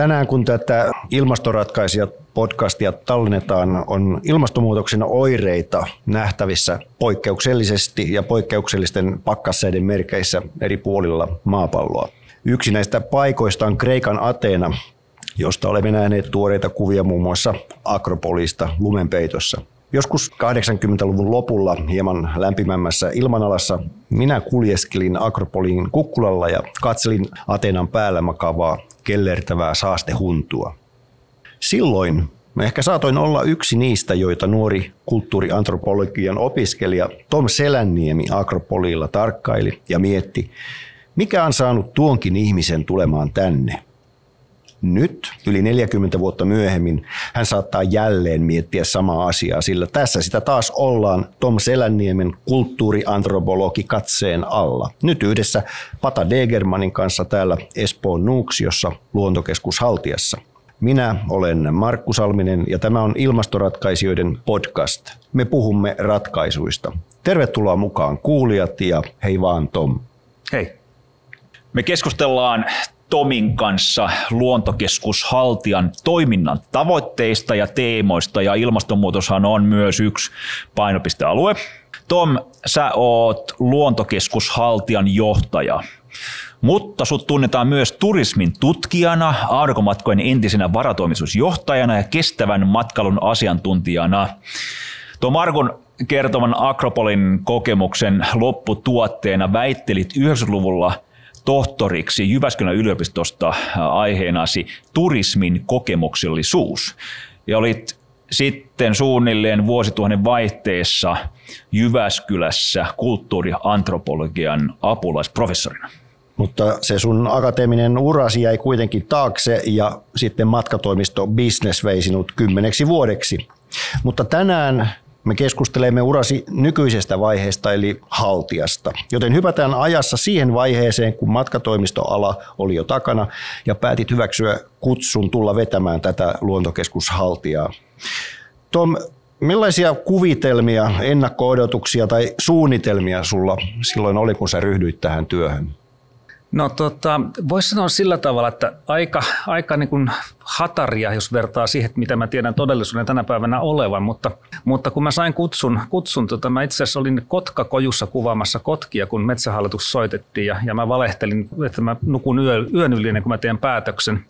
Tänään kun tätä ilmastoratkaisija podcastia tallennetaan, on ilmastonmuutoksen oireita nähtävissä poikkeuksellisesti ja poikkeuksellisten pakkassäiden merkeissä eri puolilla maapalloa. Yksi näistä paikoista on Kreikan Ateena, josta olemme nähneet tuoreita kuvia muun muassa Akropolista lumenpeitossa. Joskus 80-luvun lopulla hieman lämpimämmässä ilmanalassa minä kuljeskelin Akropolin kukkulalla ja katselin Atenan päällä makavaa kellertävää saastehuntua. Silloin Mä ehkä saatoin olla yksi niistä, joita nuori kulttuuriantropologian opiskelija Tom Selänniemi Akropolilla tarkkaili ja mietti, mikä on saanut tuonkin ihmisen tulemaan tänne. Nyt, yli 40 vuotta myöhemmin, hän saattaa jälleen miettiä samaa asiaa, sillä tässä sitä taas ollaan Tom Selänniemen kulttuuriantropologi katseen alla. Nyt yhdessä Pata Degermanin kanssa täällä Espoon Nuuksiossa luontokeskus Haltiassa. Minä olen Markku Salminen ja tämä on Ilmastoratkaisijoiden podcast. Me puhumme ratkaisuista. Tervetuloa mukaan kuulijat ja hei vaan Tom. Hei. Me keskustellaan Tomin kanssa luontokeskus Haltian toiminnan tavoitteista ja teemoista ja ilmastonmuutoshan on myös yksi painopistealue. Tom, sä oot luontokeskus Haltian johtaja. Mutta sut tunnetaan myös turismin tutkijana, aurinkomatkojen entisenä varatoimitusjohtajana ja kestävän matkailun asiantuntijana. Tuo Markun kertoman Akropolin kokemuksen lopputuotteena väittelit 90-luvulla – tohtoriksi Jyväskylän yliopistosta aiheenasi turismin kokemuksellisuus. Ja olit sitten suunnilleen vuosituhannen vaihteessa Jyväskylässä kulttuuriantropologian apulaisprofessorina. Mutta se sun akateeminen urasi jäi kuitenkin taakse ja sitten matkatoimisto Business vei sinut kymmeneksi vuodeksi. Mutta tänään me keskustelemme urasi nykyisestä vaiheesta eli haltiasta, joten hypätään ajassa siihen vaiheeseen, kun matkatoimistoala oli jo takana ja päätit hyväksyä kutsun tulla vetämään tätä luontokeskushaltiaa. Tom, millaisia kuvitelmia, ennakko-odotuksia tai suunnitelmia sulla silloin oli, kun sä ryhdyit tähän työhön? No tota, voisi sanoa sillä tavalla, että aika, aika niin kuin hataria, jos vertaa siihen, mitä mä tiedän todellisuuden tänä päivänä olevan, mutta, mutta kun mä sain kutsun, kutsun tota, mä itse asiassa olin Kotka-kojussa kuvaamassa kotkia, kun metsähallitus soitettiin ja, ja mä valehtelin, että mä nukun yö, yön yli ennen kuin mä teen päätöksen.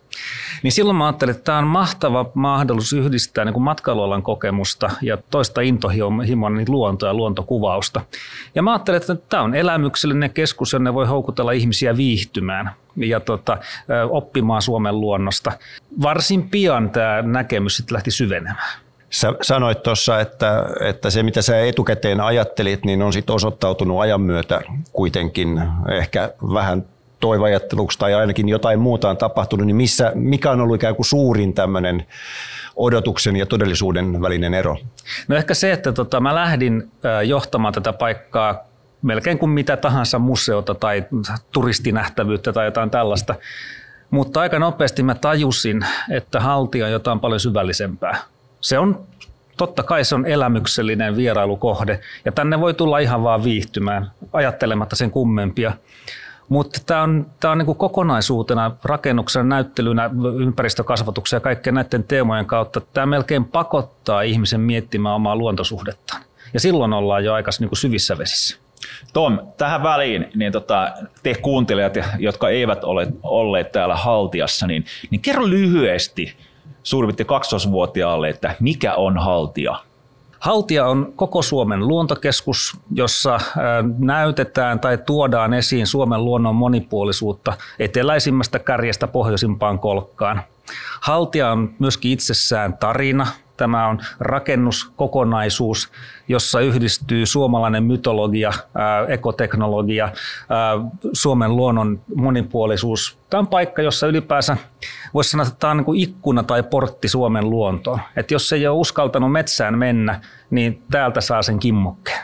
Niin silloin mä ajattelin, että tämä on mahtava mahdollisuus yhdistää niin matkailualan kokemusta ja toista intohimoa niin luontoa ja luontokuvausta. Ja mä ajattelin, että tämä on elämyksellinen keskus, jonne voi houkutella ihmisiä viihtymään ja tota, oppimaan Suomen luonnosta. Varsin pian tämä näkemys sitten lähti syvenemään. Sä sanoit tuossa, että, että se mitä sä etukäteen ajattelit, niin on sitten osoittautunut ajan myötä kuitenkin ehkä vähän toivajatteluksi tai ainakin jotain muuta on tapahtunut, niin missä, mikä on ollut ikään kuin suurin tämmöinen odotuksen ja todellisuuden välinen ero? No ehkä se, että tota, mä lähdin johtamaan tätä paikkaa melkein kuin mitä tahansa museota tai turistinähtävyyttä tai jotain tällaista. Mutta aika nopeasti mä tajusin, että haltia on jotain paljon syvällisempää. Se on totta kai se on elämyksellinen vierailukohde ja tänne voi tulla ihan vaan viihtymään ajattelematta sen kummempia. Mutta tämä on, tää on niinku kokonaisuutena rakennuksen näyttelynä, ympäristökasvatuksen ja kaikkien näiden teemojen kautta, tämä melkein pakottaa ihmisen miettimään omaa luontosuhdettaan. Ja silloin ollaan jo aika niinku syvissä vesissä. Tom, tähän väliin, niin tota, te kuuntelijat, jotka eivät ole olleet täällä haltiassa, niin, niin kerro lyhyesti suurin 12-vuotiaalle, että mikä on haltia? Haltia on koko Suomen luontokeskus, jossa näytetään tai tuodaan esiin Suomen luonnon monipuolisuutta eteläisimmästä kärjestä pohjoisimpaan kolkkaan. Haltia on myöskin itsessään tarina, Tämä on rakennuskokonaisuus, jossa yhdistyy suomalainen mytologia, ekoteknologia, Suomen luonnon monipuolisuus. Tämä on paikka, jossa ylipäänsä voisi sanoa, että tämä on niin ikkuna tai portti Suomen luontoon. Että jos ei ole uskaltanut metsään mennä, niin täältä saa sen kimmokkeen.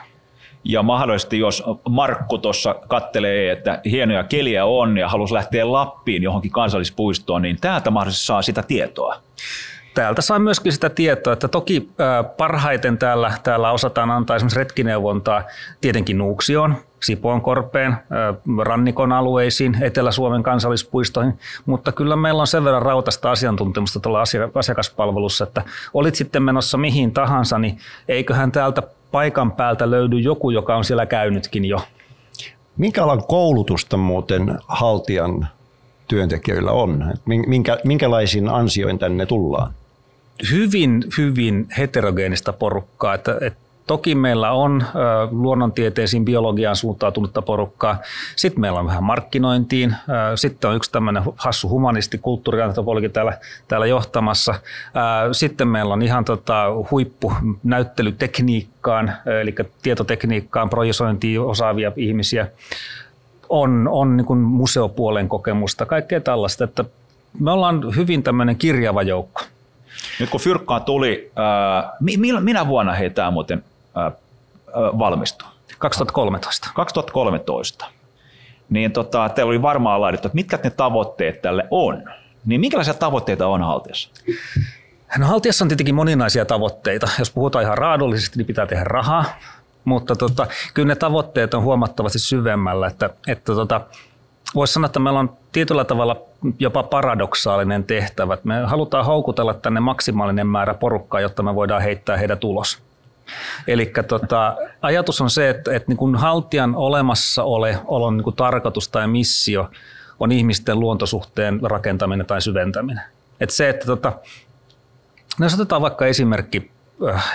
Ja mahdollisesti, jos Markku tuossa kattelee, että hienoja keliä on ja halusi lähteä Lappiin johonkin kansallispuistoon, niin täältä mahdollisesti saa sitä tietoa täältä saa myöskin sitä tietoa, että toki parhaiten täällä, täällä osataan antaa esimerkiksi retkineuvontaa tietenkin Nuuksioon, Sipoonkorpeen, rannikon alueisiin, Etelä-Suomen kansallispuistoihin, mutta kyllä meillä on sen verran rautasta asiantuntemusta tuolla asiakaspalvelussa, että olit sitten menossa mihin tahansa, niin eiköhän täältä paikan päältä löydy joku, joka on siellä käynytkin jo. Minkä alan koulutusta muuten haltijan työntekijöillä on? Minkä, minkälaisiin ansioin tänne tullaan? Hyvin, hyvin heterogeenista porukkaa. Että, että Toki meillä on luonnontieteisiin, biologiaan suuntautunutta porukkaa. Sitten meillä on vähän markkinointiin. Sitten on yksi tämmöinen hassu humanisti, kulttuuriantropologi täällä, täällä johtamassa. Sitten meillä on ihan tota huippu näyttelytekniikkaan, eli tietotekniikkaan, projisointiin osaavia ihmisiä. On, on niin museopuolen kokemusta, kaikkea tällaista. Että me ollaan hyvin tämmöinen kirjava joukko. Nyt kun Fyrkkaan tuli, äh, minä vuonna he tämä muuten valmistui? 2013. 2013. Niin tota, teillä oli varmaan laadittu, että mitkä ne tavoitteet tälle on. Niin minkälaisia tavoitteita on Haltiassa? No Haltiassa on tietenkin moninaisia tavoitteita. Jos puhutaan ihan raadollisesti, niin pitää tehdä rahaa. Mutta tota, kyllä ne tavoitteet on huomattavasti syvemmällä. Että, että tota, Voisi sanoa, että meillä on tietyllä tavalla jopa paradoksaalinen tehtävä. Me halutaan houkutella tänne maksimaalinen määrä porukkaa, jotta me voidaan heittää heidät ulos. Eli tota, ajatus on se, että, että niin kuin haltijan olemassaolon niin kuin tarkoitus tai missio on ihmisten luontosuhteen rakentaminen tai syventäminen. Et se, että tota, no jos otetaan vaikka esimerkki,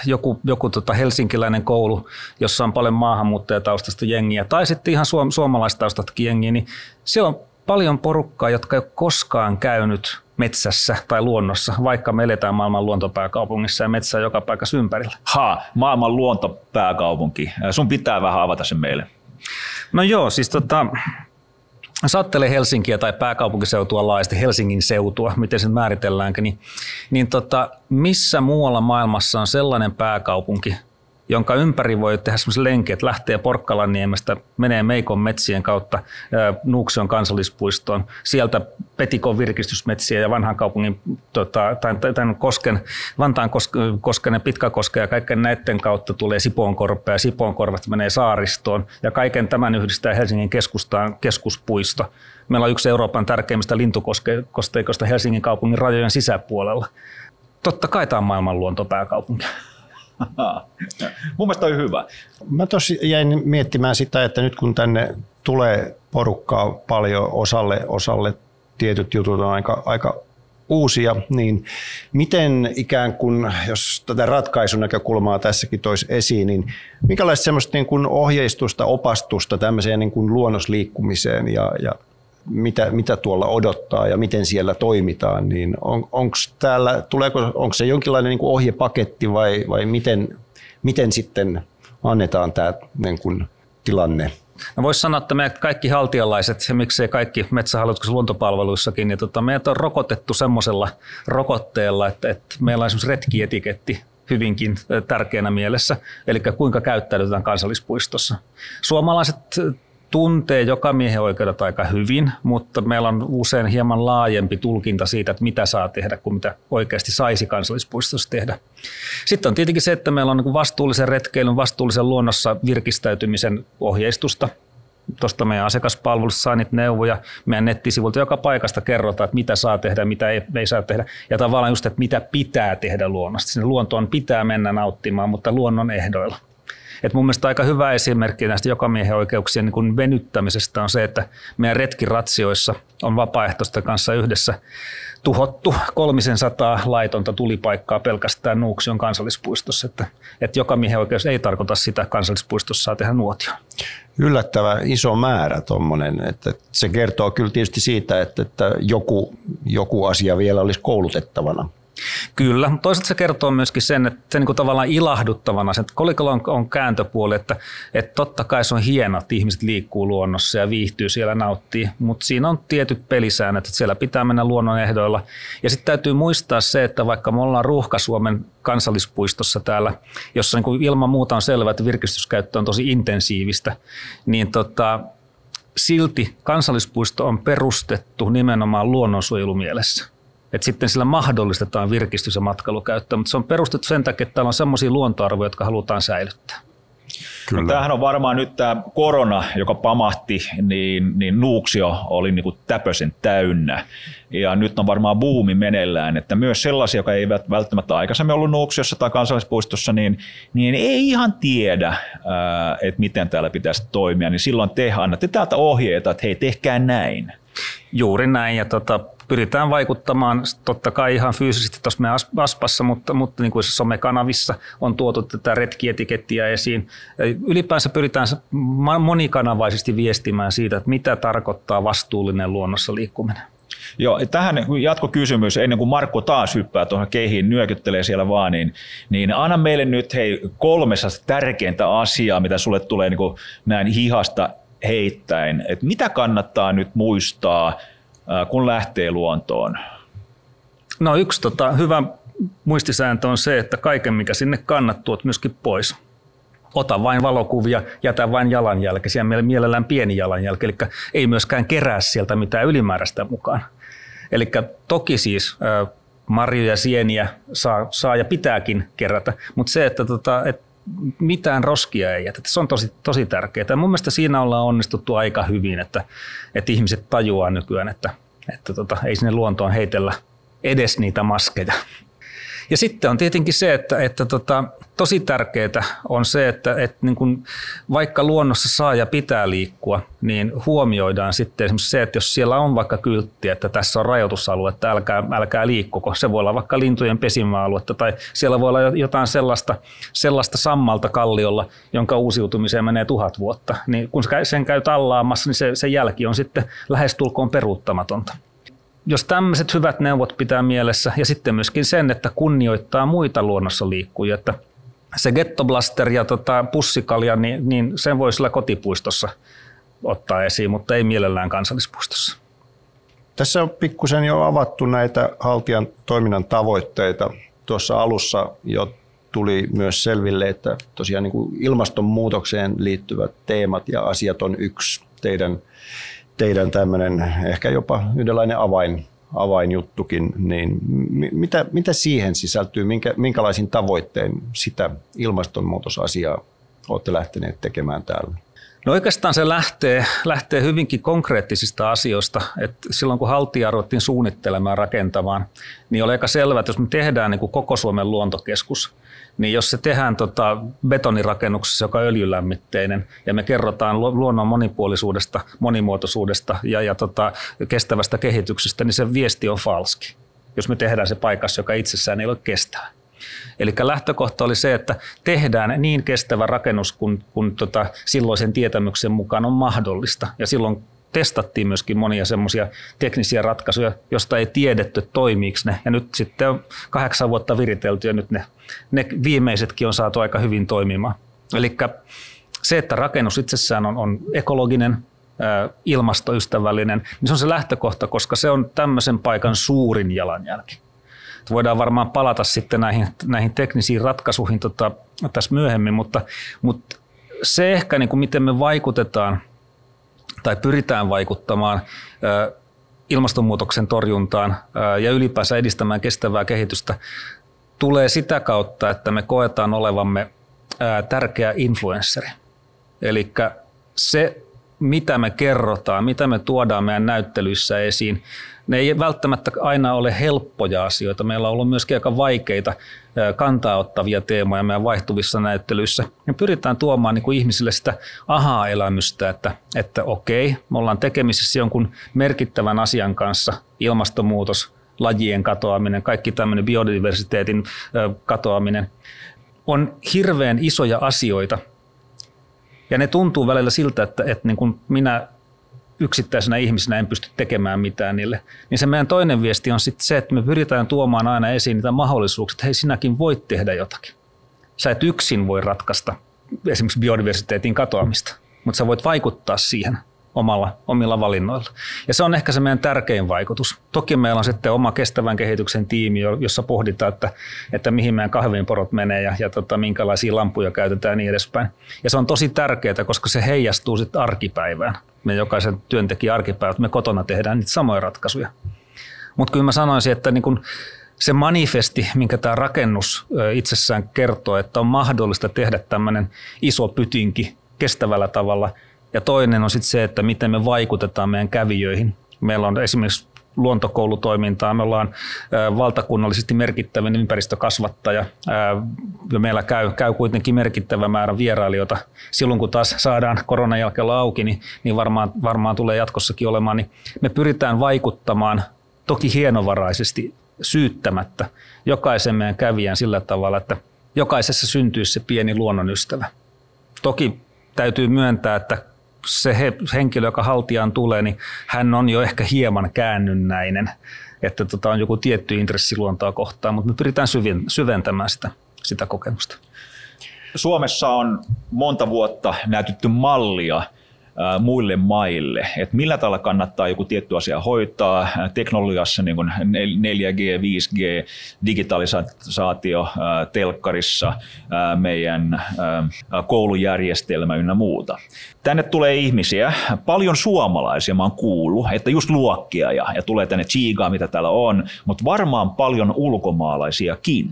joku, joku tota helsinkiläinen koulu, jossa on paljon maahanmuuttajataustasta jengiä, tai sitten ihan suom- suomalaistaustastakin jengiä, niin siellä on paljon porukkaa, jotka ei ole koskaan käynyt metsässä tai luonnossa, vaikka me eletään maailman luontopääkaupungissa ja metsä joka paikassa ympärillä. Ha, maailman luontopääkaupunki. Sun pitää vähän avata sen meille. No joo, siis tota, Sattele Helsinkiä tai pääkaupunkiseutua laajasti, Helsingin seutua, miten se määritelläänkö, niin, niin tota, missä muualla maailmassa on sellainen pääkaupunki, jonka ympäri voi tehdä semmoisen lenkin, että lähtee Porkkalanniemestä, menee Meikon metsien kautta Nuuksion kansallispuistoon, sieltä Petikon virkistysmetsiä ja vanhan kaupungin, tota, tai tämän kosken, Vantaan kosken ja ja kaiken näiden kautta tulee Sipoonkorpe ja Sipoonkorvasta menee saaristoon ja kaiken tämän yhdistää Helsingin keskustaan keskuspuisto. Meillä on yksi Euroopan tärkeimmistä lintukosteikosta Helsingin kaupungin rajojen sisäpuolella. Totta kai tämä on maailman luontopääkaupunki. Mun mielestä on hyvä. Mä tosi jäin miettimään sitä, että nyt kun tänne tulee porukkaa paljon osalle, osalle tietyt jutut on aika, aika uusia, niin miten ikään kuin, jos tätä ratkaisun näkökulmaa tässäkin toisi esiin, niin minkälaista semmoista niin kuin ohjeistusta, opastusta tämmöiseen niin kuin luonnosliikkumiseen ja, ja mitä, mitä tuolla odottaa ja miten siellä toimitaan, niin on, onko täällä, tuleeko, onko se jonkinlainen niin kuin ohjepaketti vai, vai miten, miten sitten annetaan tämä niin kuin, tilanne? No voisi sanoa, että me kaikki haltialaiset ja miksei kaikki metsähallituksen luontopalveluissakin, niin tota, meidät on rokotettu semmoisella rokotteella, että, että meillä on esimerkiksi retkietiketti hyvinkin tärkeänä mielessä, eli kuinka käyttäydytään kansallispuistossa. Suomalaiset tuntee joka miehen oikeudet aika hyvin, mutta meillä on usein hieman laajempi tulkinta siitä, että mitä saa tehdä kuin mitä oikeasti saisi kansallispuistossa tehdä. Sitten on tietenkin se, että meillä on niin vastuullisen retkeilyn, vastuullisen luonnossa virkistäytymisen ohjeistusta. Tuosta meidän asiakaspalvelussa saa niitä neuvoja. Meidän nettisivuilta joka paikasta kerrotaan, että mitä saa tehdä, mitä ei, ei saa tehdä. Ja tavallaan just, että mitä pitää tehdä luonnosta. Sinne luontoon pitää mennä nauttimaan, mutta luonnon ehdoilla. Et mun mielestä aika hyvä esimerkki näistä jokamiehen oikeuksien niin venyttämisestä on se, että meidän retkiratsioissa on vapaaehtoisten kanssa yhdessä tuhottu kolmisen sataa laitonta tulipaikkaa pelkästään Nuuksion kansallispuistossa. Että, että jokamiehen oikeus ei tarkoita sitä, että kansallispuistossa saa tehdä nuotio. Yllättävä iso määrä tuommoinen, että se kertoo kyllä tietysti siitä, että, että joku, joku asia vielä olisi koulutettavana. Kyllä, mutta toisaalta se kertoo myöskin sen, että se niin tavallaan ilahduttavana, että kolikolla on, on kääntöpuoli, että, että totta kai se on hienoa, että ihmiset liikkuu luonnossa ja viihtyy siellä, nauttii, mutta siinä on tietyt pelisäännöt, että siellä pitää mennä luonnon ehdoilla. Ja sitten täytyy muistaa se, että vaikka me ollaan Ruuhka-Suomen kansallispuistossa täällä, jossa niin ilman muuta on selvää, että virkistyskäyttö on tosi intensiivistä, niin tota, silti kansallispuisto on perustettu nimenomaan luonnonsuojelumielessä että sitten sillä mahdollistetaan virkistys- ja matkailukäyttöä, mutta se on perustettu sen takia, että täällä on sellaisia luontoarvoja, jotka halutaan säilyttää. Kyllä. No, tämähän on varmaan nyt tämä korona, joka pamahti, niin, niin Nuuksio oli niin kuin täpösen täynnä. Ja nyt on varmaan buumi meneillään, että myös sellaisia, jotka eivät välttämättä aikaisemmin ollut Nuuksiossa tai kansallispuistossa, niin, niin ei ihan tiedä, että miten täällä pitäisi toimia. Niin silloin te annatte täältä ohjeita, että hei, tehkää näin. Juuri näin, ja tota, pyritään vaikuttamaan totta kai ihan fyysisesti tuossa meidän Aspassa, mutta, mutta niin kuin somekanavissa on tuotu tätä retkietikettiä esiin. Ylipäänsä pyritään monikanavaisesti viestimään siitä, että mitä tarkoittaa vastuullinen luonnossa liikkuminen. Joo, tähän jatkokysymys, ennen kuin Markku taas hyppää tuohon kehiin, nyökyttelee siellä vaan, niin, niin anna meille nyt hei kolmessa tärkeintä asiaa, mitä sulle tulee niin näin hihasta heittäin, että mitä kannattaa nyt muistaa, kun lähtee luontoon? No yksi tota, hyvä muistisääntö on se, että kaiken mikä sinne kannat tuot myöskin pois. Ota vain valokuvia, jätä vain jalanjälki, siellä mielellään pieni jalanjälki, eli ei myöskään kerää sieltä mitään ylimääräistä mukaan. Eli toki siis marjoja, sieniä saa, saa ja pitääkin kerätä, mutta se, että, tota, että mitään roskia ei jätetä. Se on tosi, tosi tärkeää. Mun mielestä siinä ollaan onnistuttu aika hyvin, että, että ihmiset tajuaa nykyään, että, että tota, ei sinne luontoon heitellä edes niitä maskeja. Ja sitten on tietenkin se, että, että tota, tosi tärkeää on se, että, että niin kun vaikka luonnossa saa ja pitää liikkua, niin huomioidaan sitten esimerkiksi se, että jos siellä on vaikka kyltti, että tässä on rajoitusalue, että älkää, älkää liikkuko. Se voi olla vaikka lintujen pesimäaluetta tai siellä voi olla jotain sellaista, sellaista sammalta kalliolla, jonka uusiutumiseen menee tuhat vuotta. Niin kun sen käy tallaamassa, niin se, se jälki on sitten lähestulkoon peruuttamatonta jos tämmöiset hyvät neuvot pitää mielessä ja sitten myöskin sen, että kunnioittaa muita luonnossa liikkujia, että se gettoblaster ja tota pussikalja, niin, niin sen voi sillä kotipuistossa ottaa esiin, mutta ei mielellään kansallispuistossa. Tässä on pikkusen jo avattu näitä haltijan toiminnan tavoitteita. Tuossa alussa jo tuli myös selville, että tosiaan niin kuin ilmastonmuutokseen liittyvät teemat ja asiat on yksi teidän teidän tämmöinen ehkä jopa yhdenlainen avain, avainjuttukin, niin mitä, mitä siihen sisältyy, minkä, minkälaisin tavoitteen sitä ilmastonmuutosasiaa olette lähteneet tekemään täällä? No oikeastaan se lähtee, lähtee hyvinkin konkreettisista asioista. että silloin kun haltia ruvettiin suunnittelemaan rakentamaan, niin oli aika selvää, että jos me tehdään niin kuin koko Suomen luontokeskus, niin jos se tehdään tota betonirakennuksessa, joka on öljylämmitteinen, ja me kerrotaan luonnon monipuolisuudesta, monimuotoisuudesta ja, ja tota, kestävästä kehityksestä, niin se viesti on falski, jos me tehdään se paikassa, joka itsessään ei ole kestävä. Eli lähtökohta oli se, että tehdään niin kestävä rakennus kuin, kuin tota, silloisen tietämyksen mukaan on mahdollista. Ja silloin testattiin myöskin monia semmoisia teknisiä ratkaisuja, joista ei tiedetty, toimiiko ne. Ja nyt sitten on kahdeksan vuotta viritelty ja nyt ne, ne viimeisetkin on saatu aika hyvin toimimaan. Eli se, että rakennus itsessään on, on ekologinen, ilmastoystävällinen, niin se on se lähtökohta, koska se on tämmöisen paikan suurin jalanjälki. Voidaan varmaan palata sitten näihin, näihin teknisiin ratkaisuihin tota, tässä myöhemmin, mutta, mutta se ehkä, niin kuin miten me vaikutetaan – tai pyritään vaikuttamaan ilmastonmuutoksen torjuntaan ja ylipäänsä edistämään kestävää kehitystä, tulee sitä kautta, että me koetaan olevamme tärkeä influenssari. Eli se, mitä me kerrotaan, mitä me tuodaan meidän näyttelyissä esiin, ne ei välttämättä aina ole helppoja asioita. Meillä on ollut myöskin aika vaikeita kantaa ottavia teemoja meidän vaihtuvissa näyttelyissä. Me pyritään tuomaan niin kuin ihmisille sitä ahaa-elämystä, että, että okei, me ollaan tekemisissä jonkun merkittävän asian kanssa, ilmastonmuutos, lajien katoaminen, kaikki tämmöinen biodiversiteetin katoaminen, on hirveän isoja asioita. Ja ne tuntuu välillä siltä, että, että niin kuin minä yksittäisenä ihmisenä en pysty tekemään mitään niille. Niin se meidän toinen viesti on sitten se, että me pyritään tuomaan aina esiin niitä mahdollisuuksia, että hei sinäkin voit tehdä jotakin. Sä et yksin voi ratkaista esimerkiksi biodiversiteetin katoamista, mutta sä voit vaikuttaa siihen omalla, omilla valinnoilla. Ja se on ehkä se meidän tärkein vaikutus. Toki meillä on sitten oma kestävän kehityksen tiimi, jossa pohditaan, että, että mihin meidän kahvinporot menee ja, ja tota, minkälaisia lampuja käytetään ja niin edespäin. Ja se on tosi tärkeää, koska se heijastuu sitten arkipäivään. Me jokaisen työntekijän arkipäivät, me kotona tehdään niitä samoja ratkaisuja. Mutta kyllä mä sanoisin, että niin kun se manifesti, minkä tämä rakennus itsessään kertoo, että on mahdollista tehdä tämmöinen iso pytinki kestävällä tavalla. Ja toinen on sitten se, että miten me vaikutetaan meidän kävijöihin. Meillä on esimerkiksi luontokoulutoimintaa. Me ollaan valtakunnallisesti merkittävin ympäristökasvattaja ja meillä käy, käy kuitenkin merkittävä määrä vierailijoita. Silloin kun taas saadaan koronan jälkeen auki, niin, niin varmaan, varmaan tulee jatkossakin olemaan. Niin me pyritään vaikuttamaan toki hienovaraisesti syyttämättä jokaisen meidän kävijän sillä tavalla, että jokaisessa syntyisi se pieni luonnonystävä. Toki täytyy myöntää, että se henkilö, joka haltiaan tulee, niin hän on jo ehkä hieman käännynnäinen, että tota on joku tietty intressi luontoa kohtaan, mutta me pyritään syventämään sitä, sitä kokemusta. Suomessa on monta vuotta näytetty mallia muille maille, että millä tavalla kannattaa joku tietty asia hoitaa teknologiassa, niin kuin 4G, 5G, digitalisaatio telkkarissa, meidän koulujärjestelmä ynnä muuta. Tänne tulee ihmisiä, paljon suomalaisia, mä oon kuullut, että just luokkia ja, ja tulee tänne chigaa, mitä täällä on, mutta varmaan paljon ulkomaalaisiakin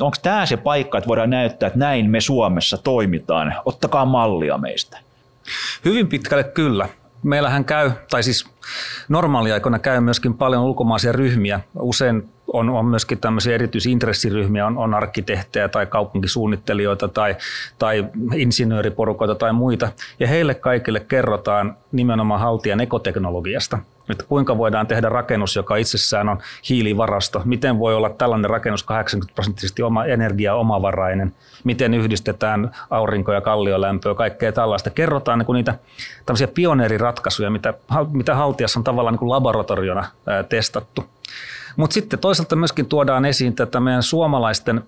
onko tämä se paikka, että voidaan näyttää, että näin me Suomessa toimitaan, ottakaa mallia meistä. Hyvin pitkälle kyllä. Meillähän käy, tai siis normaaliaikoina käy myöskin paljon ulkomaisia ryhmiä. Usein on, on myöskin tämmöisiä erityisintressiryhmiä, on, on arkkitehtejä tai kaupunkisuunnittelijoita tai, tai insinööriporukoita tai muita. Ja heille kaikille kerrotaan nimenomaan haltijan ekoteknologiasta – että kuinka voidaan tehdä rakennus, joka itsessään on hiilivarasto. Miten voi olla tällainen rakennus 80 prosenttisesti oma energia omavarainen. Miten yhdistetään aurinko- ja kalliolämpöä, kaikkea tällaista. Kerrotaan niin niitä tämmöisiä pioneeriratkaisuja, mitä, mitä haltiassa on tavallaan niin laboratoriona ää, testattu. Mutta sitten toisaalta myöskin tuodaan esiin tätä meidän suomalaisten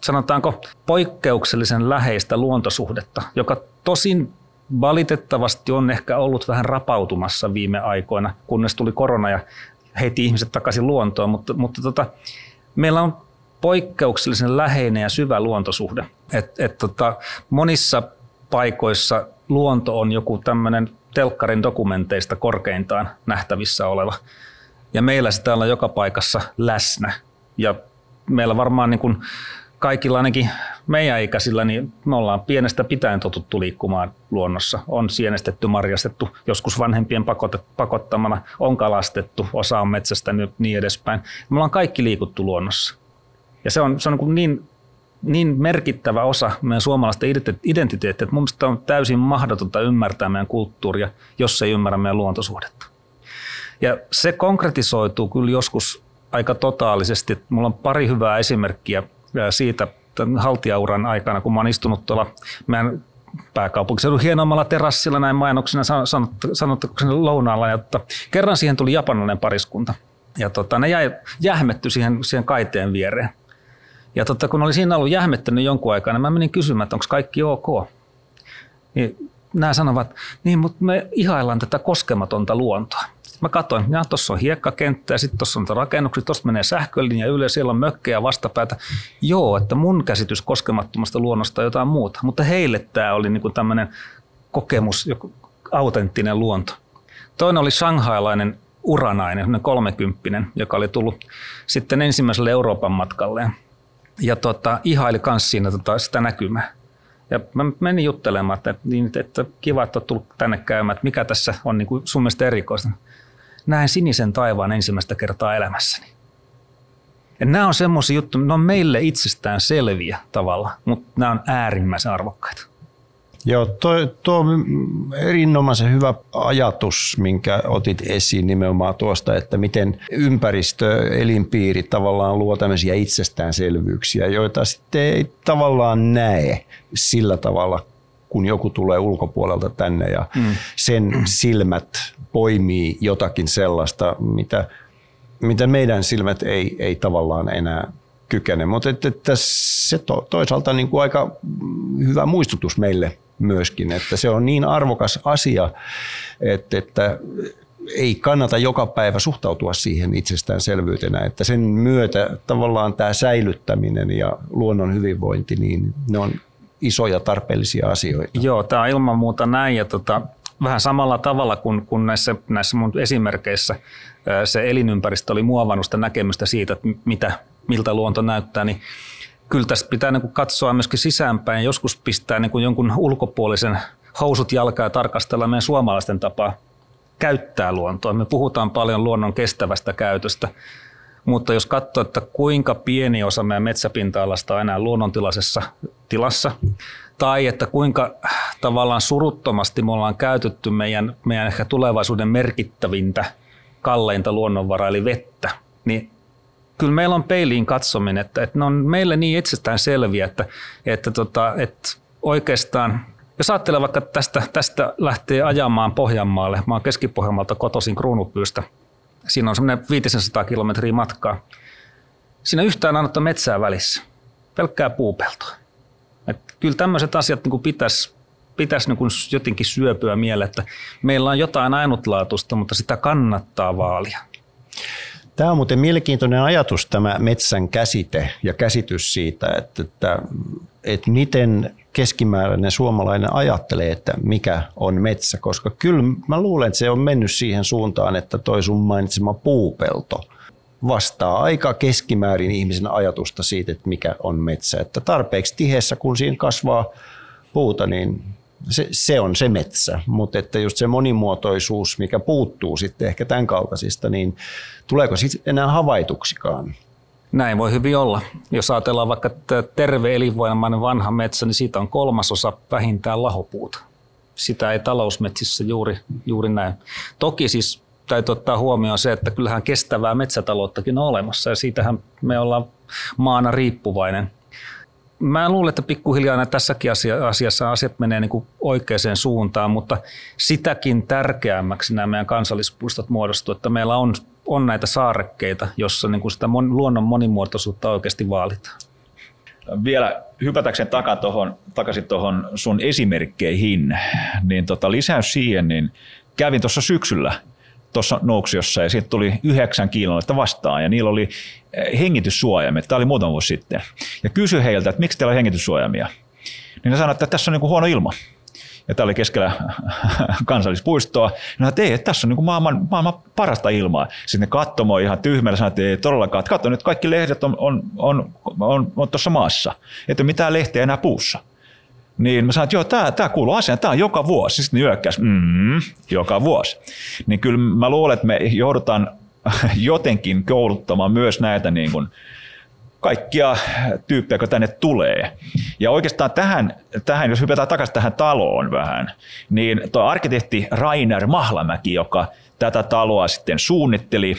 sanotaanko poikkeuksellisen läheistä luontosuhdetta, joka tosin valitettavasti on ehkä ollut vähän rapautumassa viime aikoina, kunnes tuli korona ja heitti ihmiset takaisin luontoon, mutta, mutta tota, meillä on poikkeuksellisen läheinen ja syvä luontosuhde. Et, et tota, monissa paikoissa luonto on joku tämmöinen telkkarin dokumenteista korkeintaan nähtävissä oleva. Ja meillä sitä on joka paikassa läsnä. Ja meillä varmaan niin kuin kaikilla ainakin meidän ikäisillä, niin me ollaan pienestä pitäen totuttu liikkumaan luonnossa. On sienestetty, marjastettu, joskus vanhempien pakottamana, on kalastettu, osa on metsästä niin edespäin. Me ollaan kaikki liikuttu luonnossa. Ja se on, se on niin, niin, niin merkittävä osa meidän suomalaista identiteettiä, että mun mielestä on täysin mahdotonta ymmärtää meidän kulttuuria, jos ei ymmärrä meidän luontosuhdetta. Ja se konkretisoituu kyllä joskus aika totaalisesti. Mulla on pari hyvää esimerkkiä siitä haltijauran aikana, kun mä oon istunut tuolla meidän pääkaupunkiseudun hienommalla terassilla näin mainoksena sanottu sen lounaalla. Tota, kerran siihen tuli japanilainen pariskunta. Ja tota, ne jäi jähmetty siihen, siihen kaiteen viereen. Ja tota, kun oli siinä ollut jähmettänyt jonkun aikaa, niin mä menin kysymään, että onko kaikki ok. Niin nämä sanovat, niin mutta me ihaillaan tätä koskematonta luontoa. Mä katsoin, ja tuossa on hiekkakenttä ja sitten tuossa on rakennuksia, tuossa menee sähkölinja ylös, siellä on mökkejä vastapäätä. Joo, että mun käsitys koskemattomasta luonnosta on jotain muuta, mutta heille tämä oli niinku tämmöinen kokemus, joku autenttinen luonto. Toinen oli shanghailainen uranainen, kolmekymppinen, joka oli tullut sitten ensimmäiselle Euroopan matkalle ja tota, ihaili myös siinä tota, sitä näkymää. Ja mä menin juttelemaan, että, niin, että kiva, että olet tullut tänne käymään, että mikä tässä on niin kuin sun mielestä erikoista näen sinisen taivaan ensimmäistä kertaa elämässäni. Ja nämä on semmoisia juttuja, ne on meille itsestään selviä tavalla, mutta nämä on äärimmäisen arvokkaita. Joo, tuo, tuo on erinomaisen hyvä ajatus, minkä otit esiin nimenomaan tuosta, että miten ympäristö, elinpiiri tavallaan luo tämmöisiä itsestäänselvyyksiä, joita sitten ei tavallaan näe sillä tavalla, kun joku tulee ulkopuolelta tänne ja mm. sen silmät poimii jotakin sellaista, mitä, mitä meidän silmät ei, ei tavallaan enää kykene. Mutta että, että se to, toisaalta niin kuin aika hyvä muistutus meille myöskin, että se on niin arvokas asia, että, että ei kannata joka päivä suhtautua siihen itsestäänselvyytenä, että sen myötä tavallaan tämä säilyttäminen ja luonnon hyvinvointi, niin ne on isoja tarpeellisia asioita. Joo, tämä on ilman muuta näin ja tota, vähän samalla tavalla kuin, kuin näissä, näissä mun esimerkkeissä se elinympäristö oli muovannut sitä näkemystä siitä, että mitä, miltä luonto näyttää, niin kyllä tästä pitää niin kuin katsoa myöskin sisäänpäin. Joskus pistää niin kuin jonkun ulkopuolisen housut jalkaa ja tarkastella meidän suomalaisten tapaa käyttää luontoa. Me puhutaan paljon luonnon kestävästä käytöstä, mutta jos katsoo, että kuinka pieni osa meidän metsäpinta-alasta on enää luonnontilaisessa tilassa, tai että kuinka tavallaan suruttomasti me ollaan käytetty meidän, meidän ehkä tulevaisuuden merkittävintä, kalleinta luonnonvaraa, eli vettä, niin kyllä meillä on peiliin katsominen, että, että ne on meille niin itsestään selviä, että, että, tota, että oikeastaan jos ajattelee vaikka tästä, tästä lähtee ajamaan Pohjanmaalle, mä oon Keski-Pohjanmaalta kotoisin Kruunupyystä, siinä on semmoinen 500 kilometriä matkaa. Siinä yhtään annetta metsää välissä, pelkkää puupeltoa. Et kyllä tämmöiset asiat niin pitäisi pitäisi niin jotenkin syöpyä mieleen, että meillä on jotain ainutlaatuista, mutta sitä kannattaa vaalia. Tämä on muuten mielenkiintoinen ajatus, tämä metsän käsite ja käsitys siitä, että, että, että miten keskimääräinen suomalainen ajattelee, että mikä on metsä, koska kyllä mä luulen, että se on mennyt siihen suuntaan, että toi sun mainitsema puupelto vastaa aika keskimäärin ihmisen ajatusta siitä, että mikä on metsä. Että tarpeeksi tiheessä, kun siinä kasvaa puuta, niin se, se on se metsä, mutta että just se monimuotoisuus, mikä puuttuu sitten ehkä tämän kaltaisista, niin tuleeko sitten enää havaituksikaan? Näin voi hyvin olla. Jos ajatellaan vaikka terve elinvoimainen vanha metsä, niin siitä on kolmasosa vähintään lahopuuta. Sitä ei talousmetsissä juuri, juuri näy. Toki siis täytyy ottaa huomioon se, että kyllähän kestävää metsätalouttakin on olemassa ja siitähän me ollaan maana riippuvainen. Mä luulen, että pikkuhiljaa tässäkin asiassa asiat menee niin oikeaan suuntaan, mutta sitäkin tärkeämmäksi nämä meidän kansallispuistot muodostuu, että meillä on on näitä saarekkeita, jossa niin kuin sitä mon, luonnon monimuotoisuutta oikeasti vaalitaan. Vielä hypätäkseen takaa tohon, takaisin tuohon sun esimerkkeihin, niin tota, lisäys siihen, niin kävin tuossa syksyllä tuossa Nouksiossa ja siitä tuli yhdeksän kilometriä vastaan ja niillä oli eh, hengityssuojaimet. Tämä oli muutama vuosi sitten. Ja kysyi heiltä, että miksi teillä on hengityssuojaimia. Niin ne sanoivat, että tässä on niin kuin huono ilma ja tämä oli keskellä kansallispuistoa. No, että ei, tässä on niin maailman, maailman parasta ilmaa. Sitten ne katsomoi ihan tyhmällä sanoi, että ei todellakaan. Että katso nyt kaikki lehdet on, on, on, on, on tuossa maassa. Että mitään lehteä enää puussa. Niin mä sanoin, että joo, tämä, tämä kuuluu asiaan, tämä on joka vuosi. Sitten ne yökkäs, mm, joka vuosi. Niin kyllä mä luulen, että me joudutaan jotenkin kouluttamaan myös näitä niin kuin, kaikkia tyyppejä, jotka tänne tulee. Ja oikeastaan tähän, tähän jos hypätään takaisin tähän taloon vähän, niin tuo arkkitehti Rainer Mahlamäki, joka tätä taloa sitten suunnitteli,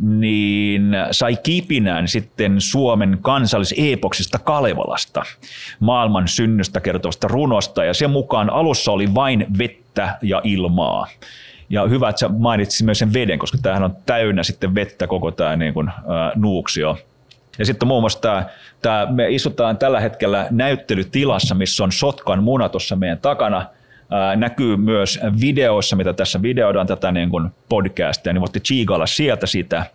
niin sai kipinään sitten Suomen kansalliseepoksista Kalevalasta, maailman synnystä kertovasta runosta, ja sen mukaan alussa oli vain vettä ja ilmaa. Ja hyvä, että sä mainitsit myös sen veden, koska tämähän on täynnä sitten vettä koko tämä niin kuin, ä, nuuksio. Ja sitten muun muassa tämä, tämä, me istutaan tällä hetkellä näyttelytilassa, missä on Sotkan muna tuossa meidän takana. Näkyy myös videoissa, mitä tässä videoidaan tätä niin kuin podcastia, niin voitte chiikailla sieltä sitä.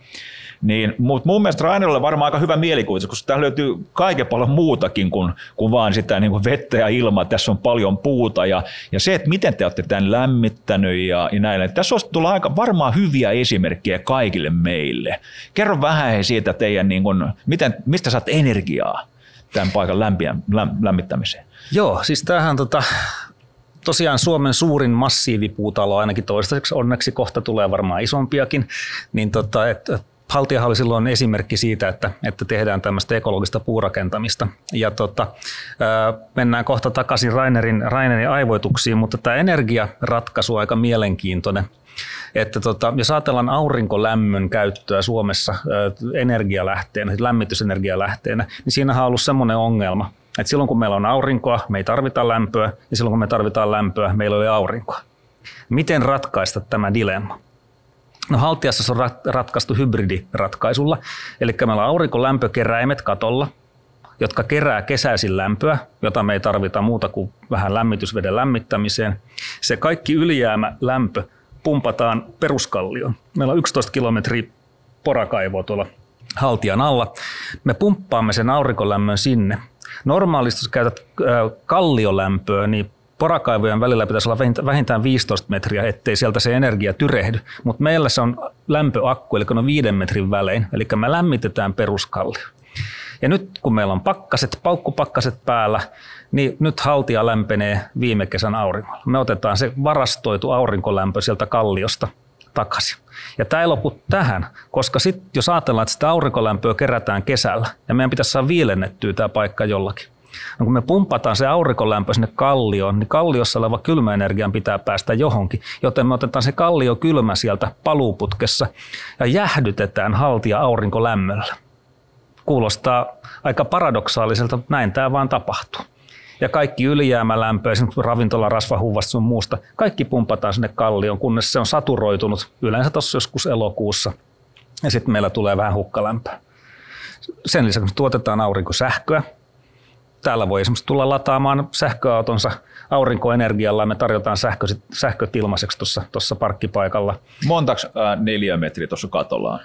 Niin, mutta mun mielestä Rainerilla on varmaan aika hyvä mielikuvitus, koska täällä löytyy kaiken paljon muutakin kuin, kuin vaan sitä niin kuin vettä ja ilmaa. Tässä on paljon puuta ja, ja se, että miten te olette tämän lämmittänyt ja, ja näille. Tässä olisi tulla aika varmaan hyviä esimerkkejä kaikille meille. Kerro vähän siitä teidän, niin kuin, miten, mistä saat energiaa tämän paikan lämpiä, läm, lämmittämiseen. Joo, siis tämähän tota, tosiaan Suomen suurin massiivipuutalo ainakin toistaiseksi, onneksi kohta tulee varmaan isompiakin, niin tota, et, et Haltiahan oli silloin esimerkki siitä, että, että tehdään tämmöistä ekologista puurakentamista. Ja tota, mennään kohta takaisin Rainerin, Rainerin aivoituksiin, mutta tämä energiaratkaisu on aika mielenkiintoinen. Että tota, jos ajatellaan aurinkolämmön käyttöä Suomessa energialähteenä, siis lämmitysenergialähteenä, niin siinä on ollut semmoinen ongelma, että silloin kun meillä on aurinkoa, me ei tarvita lämpöä, ja silloin kun me tarvitaan lämpöä, meillä oli aurinkoa. Miten ratkaista tämä dilemma? No Haltiassa se on ratkaistu hybridiratkaisulla, eli meillä on aurinkolämpökeräimet katolla, jotka kerää kesäisin lämpöä, jota me ei tarvita muuta kuin vähän lämmitysveden lämmittämiseen. Se kaikki ylijäämä lämpö pumpataan peruskallioon. Meillä on 11 kilometriä porakaivoa tuolla Haltian alla. Me pumppaamme sen aurinkolämmön sinne. Normaalisti jos käytät kalliolämpöä, niin porakaivojen välillä pitäisi olla vähintään 15 metriä, ettei sieltä se energia tyrehdy. Mutta meillä se on lämpöakku, eli on viiden metrin välein, eli me lämmitetään peruskallio. Ja nyt kun meillä on pakkaset, paukkupakkaset päällä, niin nyt haltia lämpenee viime kesän auringolla. Me otetaan se varastoitu aurinkolämpö sieltä kalliosta takaisin. Ja tämä ei lopu tähän, koska sitten jos ajatellaan, että sitä aurinkolämpöä kerätään kesällä ja meidän pitäisi saada viilennettyä tämä paikka jollakin. No kun me pumpataan se aurinkolämpö sinne kallioon, niin kalliossa oleva kylmäenergian pitää päästä johonkin, joten me otetaan se kallio kylmä sieltä paluuputkessa ja jäähdytetään haltia aurinkolämmöllä. Kuulostaa aika paradoksaaliselta, mutta näin tämä vaan tapahtuu. Ja kaikki ylijäämälämpö, esimerkiksi ravintola, rasvahuvasta sun muusta, kaikki pumpataan sinne kallioon, kunnes se on saturoitunut yleensä tuossa joskus elokuussa. Ja sitten meillä tulee vähän hukkalämpöä. Sen lisäksi tuotetaan aurinkosähköä. Täällä voi esimerkiksi tulla lataamaan sähköautonsa aurinkoenergialla ja me tarjotaan sähkö, sähköt ilmaiseksi tuossa parkkipaikalla. Montaks äh, neljä metriä tuossa katolla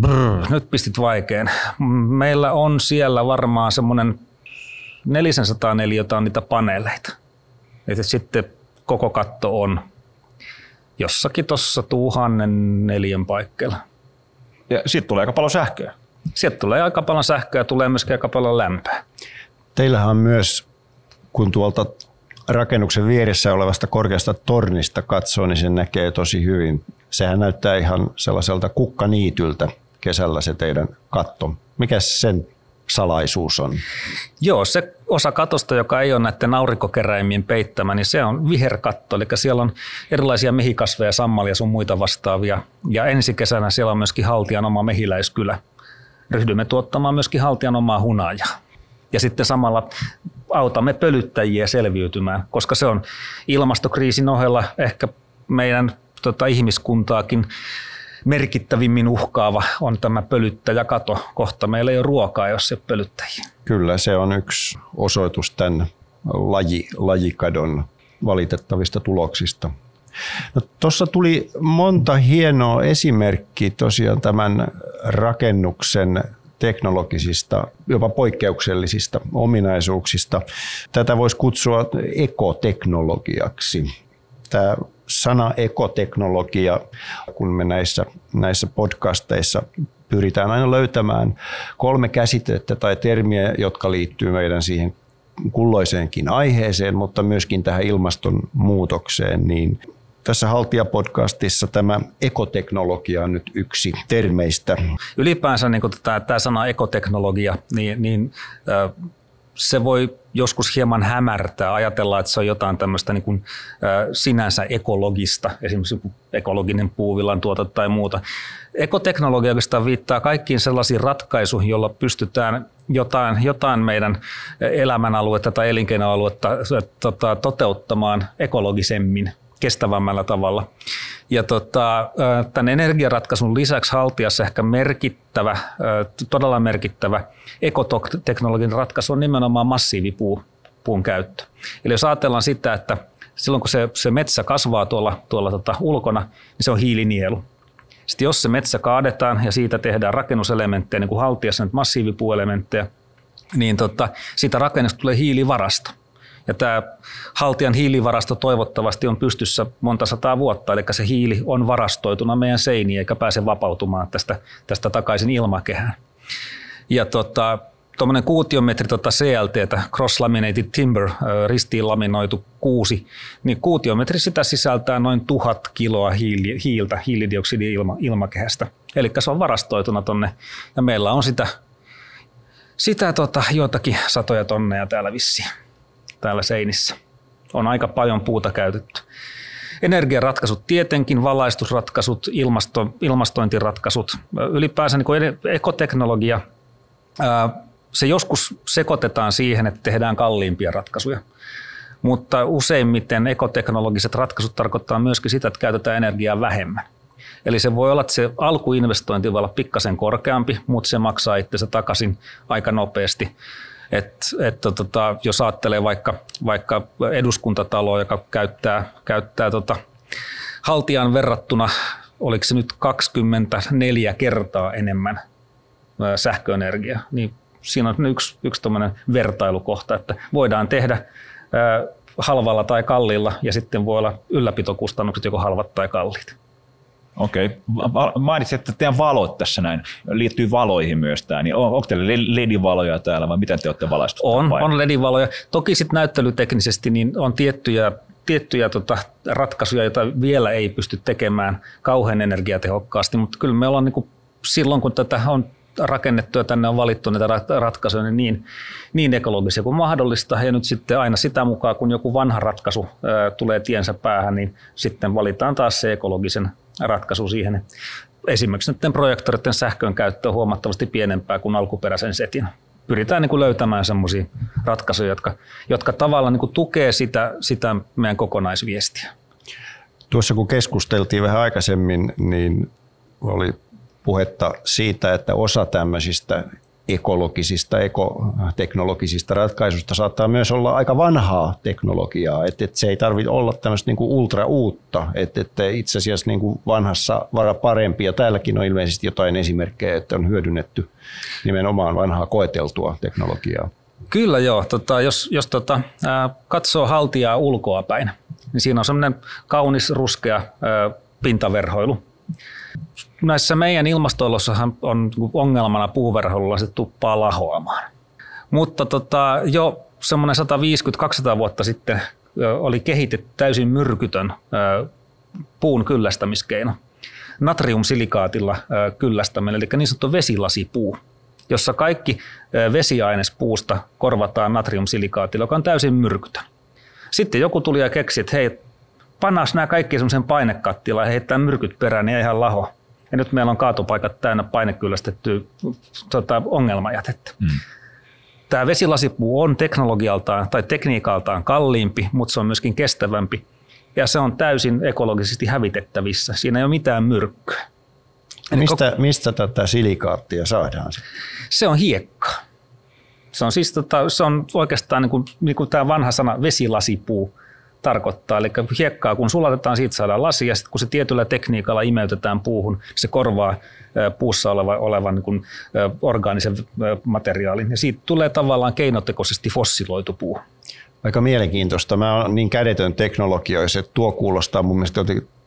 Brr, nyt pistit vaikean. Meillä on siellä varmaan semmoinen 400 neliötä on niitä paneeleita. Ja sitten koko katto on jossakin tuossa tuhannen neljän paikkeilla. Ja sitten tulee aika paljon sähköä. Sieltä tulee aika paljon sähköä ja tulee myöskin aika paljon lämpöä. Teillähän on myös, kun tuolta rakennuksen vieressä olevasta korkeasta tornista katsoo, niin se näkee tosi hyvin. Sehän näyttää ihan sellaiselta kukkaniityltä kesällä se teidän katto. Mikä sen salaisuus on? Joo, se osa katosta, joka ei ole näiden aurinkokeräimien peittämä, niin se on viherkatto. Eli siellä on erilaisia mehikasveja, sammalia sun muita vastaavia. Ja ensi kesänä siellä on myöskin haltian oma mehiläiskylä. Ryhdymme tuottamaan myöskin haltian omaa hunajaa. Ja sitten samalla autamme pölyttäjiä selviytymään, koska se on ilmastokriisin ohella ehkä meidän tota, ihmiskuntaakin merkittävimmin uhkaava on tämä pölyttäjäkato. Kohta meillä ei ole ruokaa, jos se pölyttäjiä. Kyllä, se on yksi osoitus tämän laji, lajikadon valitettavista tuloksista. No, Tuossa tuli monta hienoa esimerkkiä tosiaan tämän rakennuksen teknologisista, jopa poikkeuksellisista ominaisuuksista. Tätä voisi kutsua ekoteknologiaksi. Tämä sana ekoteknologia, kun me näissä, näissä podcasteissa pyritään aina löytämään kolme käsitettä tai termiä, jotka liittyy meidän siihen kulloiseenkin aiheeseen, mutta myöskin tähän ilmastonmuutokseen, niin tässä Haltia-podcastissa tämä ekoteknologia on nyt yksi termeistä. Ylipäänsä niin tämä, tämä sana ekoteknologia, niin, niin se voi joskus hieman hämärtää, ajatella, että se on jotain tämmöistä niin kuin, sinänsä ekologista, esimerkiksi ekologinen puuvillan tuote tai muuta. Ekoteknologia oikeastaan viittaa kaikkiin sellaisiin ratkaisuihin, joilla pystytään jotain, jotain meidän elämänaluetta tai elinkeinoaluetta tota, toteuttamaan ekologisemmin, kestävämmällä tavalla. Ja tota, tämän energiaratkaisun lisäksi haltiassa ehkä merkittävä, todella merkittävä ekoteknologinen ratkaisu on nimenomaan massiivipuun käyttö. Eli jos ajatellaan sitä, että silloin kun se, se metsä kasvaa tuolla, tuolla tota ulkona, niin se on hiilinielu. Sitten jos se metsä kaadetaan ja siitä tehdään rakennuselementtejä, niin kuin haltiassa nyt massiivipuuelementtejä, niin tota, siitä rakennusta tulee hiilivarasto. Ja tämä haltijan hiilivarasto toivottavasti on pystyssä monta sataa vuotta, eli se hiili on varastoituna meidän seiniin eikä pääse vapautumaan tästä, tästä takaisin ilmakehään. Ja tota, tuommoinen kuutiometri tota CLT, Cross Laminated Timber, ristiin laminoitu kuusi, niin kuutiometri sitä sisältää noin tuhat kiloa hiili, hiiltä, hiilidioksidia ilma, ilmakehästä. Eli se on varastoituna tonne, ja meillä on sitä, sitä tota, joitakin satoja tonneja täällä vissiin, täällä seinissä. On aika paljon puuta käytetty. Energiaratkaisut tietenkin, valaistusratkaisut, ilmasto, ilmastointiratkaisut, ylipäänsä niin ekoteknologia – se joskus sekoitetaan siihen, että tehdään kalliimpia ratkaisuja. Mutta useimmiten ekoteknologiset ratkaisut tarkoittaa myöskin sitä, että käytetään energiaa vähemmän. Eli se voi olla, että se alkuinvestointi voi olla pikkasen korkeampi, mutta se maksaa itsensä takaisin aika nopeasti. Et, et, tota, jos ajattelee vaikka, vaikka eduskuntataloa, joka käyttää, käyttää tota, haltijan verrattuna, oliko se nyt 24 kertaa enemmän sähköenergia, niin siinä on yksi, yksi vertailukohta, että voidaan tehdä halvalla tai kalliilla ja sitten voi olla ylläpitokustannukset joko halvat tai kalliit. Okei. Mainitsit, että teidän valot tässä näin liittyy valoihin myös tämä, niin on, onko teillä LED-valoja täällä vai miten te olette valaistuneet? On, on LED-valoja. Toki sitten näyttelyteknisesti niin on tiettyjä tiettyjä tota, ratkaisuja, joita vielä ei pysty tekemään kauhean energiatehokkaasti, mutta kyllä me ollaan niin kuin, silloin, kun tätä on rakennettu ja tänne on valittu näitä ratkaisuja niin, niin, niin ekologisia kuin mahdollista. Ja nyt sitten aina sitä mukaan, kun joku vanha ratkaisu ää, tulee tiensä päähän, niin sitten valitaan taas se ekologisen ratkaisu siihen. Esimerkiksi nyt projektoreiden sähkön käyttö on huomattavasti pienempää kuin alkuperäisen setin. Pyritään niin kuin löytämään sellaisia ratkaisuja, jotka, jotka tavallaan niin kuin tukee sitä, sitä meidän kokonaisviestiä. Tuossa kun keskusteltiin vähän aikaisemmin, niin oli puhetta siitä, että osa tämmöisistä ekologisista, ekoteknologisista ratkaisuista saattaa myös olla aika vanhaa teknologiaa, että, että se ei tarvitse olla tämmöistä niin kuin ultra uutta, että, että itse asiassa niin kuin vanhassa vara parempi, ja täälläkin on ilmeisesti jotain esimerkkejä, että on hyödynnetty nimenomaan vanhaa koeteltua teknologiaa. Kyllä joo, tota, jos, jos tota, katsoo haltijaa ulkoa päin, niin siinä on semmoinen kaunis ruskea ää, pintaverhoilu, näissä meidän ilmastollossahan on ongelmana puuverhoilulla se tuppaa lahoamaan. Mutta tota, jo semmoinen 150-200 vuotta sitten oli kehitetty täysin myrkytön puun kyllästämiskeino. Natriumsilikaatilla kyllästäminen, eli niin sanottu vesilasipuu, jossa kaikki vesiaines puusta korvataan natriumsilikaatilla, joka on täysin myrkytön. Sitten joku tuli ja keksi, että hei, panas nämä kaikki semmoisen painekattilaan ja heittää myrkyt perään, niin ei ihan laho. Ja nyt meillä on kaatopaikat täynnä painekyllästettyä tota, ongelmajätettä. Mm. Tämä vesilasipuu on teknologialtaan tai tekniikaltaan kalliimpi, mutta se on myöskin kestävämpi. Ja se on täysin ekologisesti hävitettävissä. Siinä ei ole mitään myrkkyä. mistä, koko... mistä tätä silikaattia saadaan? Se on hiekka. Se on siis tota, se on oikeastaan niin kuin, niin kuin tämä vanha sana vesilasipuu tarkoittaa. Eli hiekkaa kun sulatetaan, siitä saadaan lasi ja sitten kun se tietyllä tekniikalla imeytetään puuhun, se korvaa puussa oleva, olevan niin kuin, orgaanisen materiaalin ja siitä tulee tavallaan keinotekoisesti fossiloitu puu. Aika mielenkiintoista. Mä oon niin kädetön teknologia, että tuo kuulostaa mun mielestä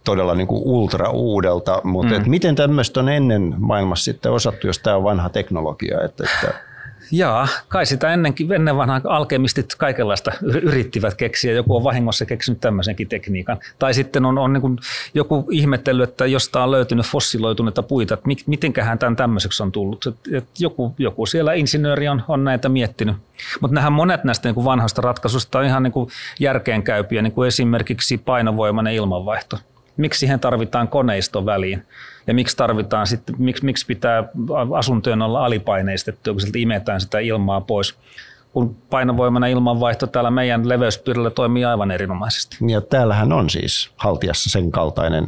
todella niin kuin ultra uudelta, mutta mm. et miten tämmöistä on ennen maailmassa sitten osattu, jos tämä on vanha teknologia? Että, että Jaa, kai sitä ennenkin, ennen vanhaa alkemistit kaikenlaista yrittivät keksiä. Joku on vahingossa keksinyt tämmöisenkin tekniikan. Tai sitten on, on niin joku ihmetellyt, että jostain on löytynyt fossiloituneita puita, että mitenköhän tämän tämmöiseksi on tullut. Että joku, joku siellä insinööri on, on näitä miettinyt. Mutta nähdään monet näistä niin kuin vanhasta ratkaisusta on ihan niin järkeenkäypiä, niin kuin esimerkiksi painovoimainen ilmanvaihto. Miksi siihen tarvitaan koneisto väliin? ja miksi tarvitaan sitten, miksi, miksi pitää asuntojen olla alipaineistettu, kun sieltä imetään sitä ilmaa pois kun painovoimana ilmanvaihto täällä meidän leveyspiirillä toimii aivan erinomaisesti. Ja täällähän on siis haltiassa sen kaltainen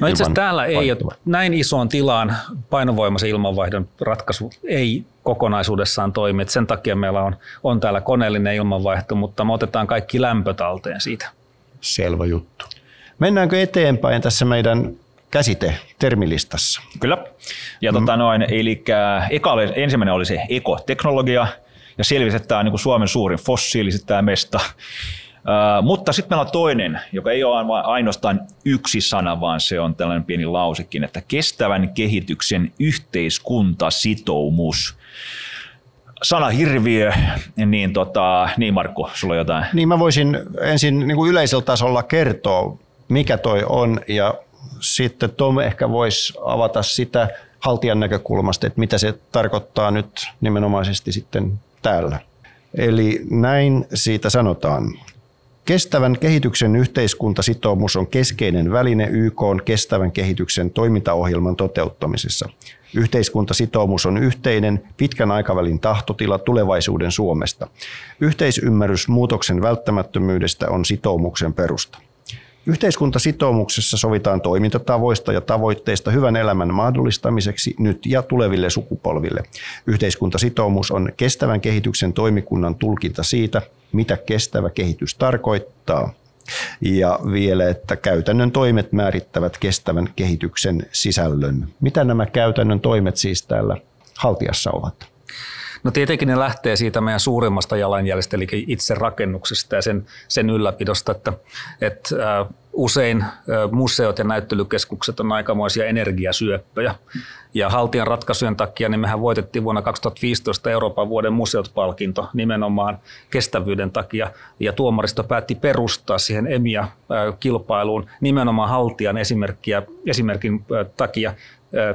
No itse asiassa täällä ei ole näin isoon tilaan painovoimaisen ilmanvaihdon ratkaisu ei kokonaisuudessaan toimi. Et sen takia meillä on, on täällä koneellinen ilmanvaihto, mutta me otetaan kaikki lämpö talteen siitä. Selvä juttu. Mennäänkö eteenpäin tässä meidän käsite termilistassa. Kyllä. Ja mm. tota noin, eli eka oli, ensimmäinen oli se ekoteknologia, ja selvisi, että tämä on niin Suomen suurin fossiiliset tämä mesta. Uh, mutta sitten meillä on toinen, joka ei ole ainoastaan yksi sana, vaan se on tällainen pieni lausikin, että kestävän kehityksen yhteiskuntasitoumus sana hirviö, niin, tota, niin Markku, sulla on jotain? Niin mä voisin ensin niin kuin yleisellä tasolla kertoa, mikä toi on ja sitten Tom ehkä voisi avata sitä haltijan näkökulmasta, että mitä se tarkoittaa nyt nimenomaisesti sitten täällä. Eli näin siitä sanotaan. Kestävän kehityksen yhteiskuntasitoumus on keskeinen väline YK on kestävän kehityksen toimintaohjelman toteuttamisessa. Yhteiskuntasitoumus on yhteinen pitkän aikavälin tahtotila tulevaisuuden Suomesta. Yhteisymmärrys muutoksen välttämättömyydestä on sitoumuksen perusta. Yhteiskuntasitoumuksessa sovitaan toimintatavoista ja tavoitteista hyvän elämän mahdollistamiseksi nyt ja tuleville sukupolville. Yhteiskuntasitoumus on kestävän kehityksen toimikunnan tulkinta siitä, mitä kestävä kehitys tarkoittaa. Ja vielä, että käytännön toimet määrittävät kestävän kehityksen sisällön. Mitä nämä käytännön toimet siis täällä haltiassa ovat? No tietenkin ne lähtee siitä meidän suurimmasta jalanjäljestä, eli itse rakennuksesta ja sen, sen ylläpidosta, että, että usein museot ja näyttelykeskukset on aikamoisia energiasyöppöjä. Ja haltijan ratkaisujen takia niin mehän voitettiin vuonna 2015 Euroopan vuoden museot-palkinto nimenomaan kestävyyden takia. Ja tuomaristo päätti perustaa siihen EMIA-kilpailuun nimenomaan haltijan esimerkkiä, esimerkin takia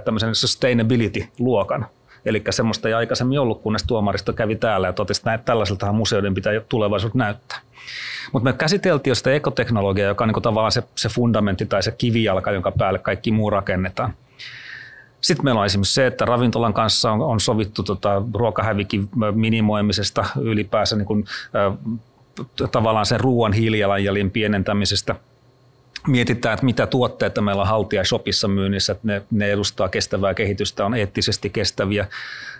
tämmöisen sustainability-luokan. Eli semmoista ei aikaisemmin ollut, kunnes tuomaristo kävi täällä ja totesi, että tällaiseltahan museoiden pitää tulevaisuus näyttää. Mutta me käsiteltiin jo sitä ekoteknologiaa, joka on niin tavallaan se, se fundamentti tai se kivijalka, jonka päälle kaikki muu rakennetaan. Sitten meillä on esimerkiksi se, että ravintolan kanssa on, on sovittu tota, ruokahävikin minimoimisesta ylipäänsä niin kuin, äh, tavallaan sen ruoan hiilijalanjäljen pienentämisestä – mietitään, että mitä tuotteita meillä on haltia shopissa myynnissä, että ne, ne edustaa kestävää kehitystä, on eettisesti kestäviä.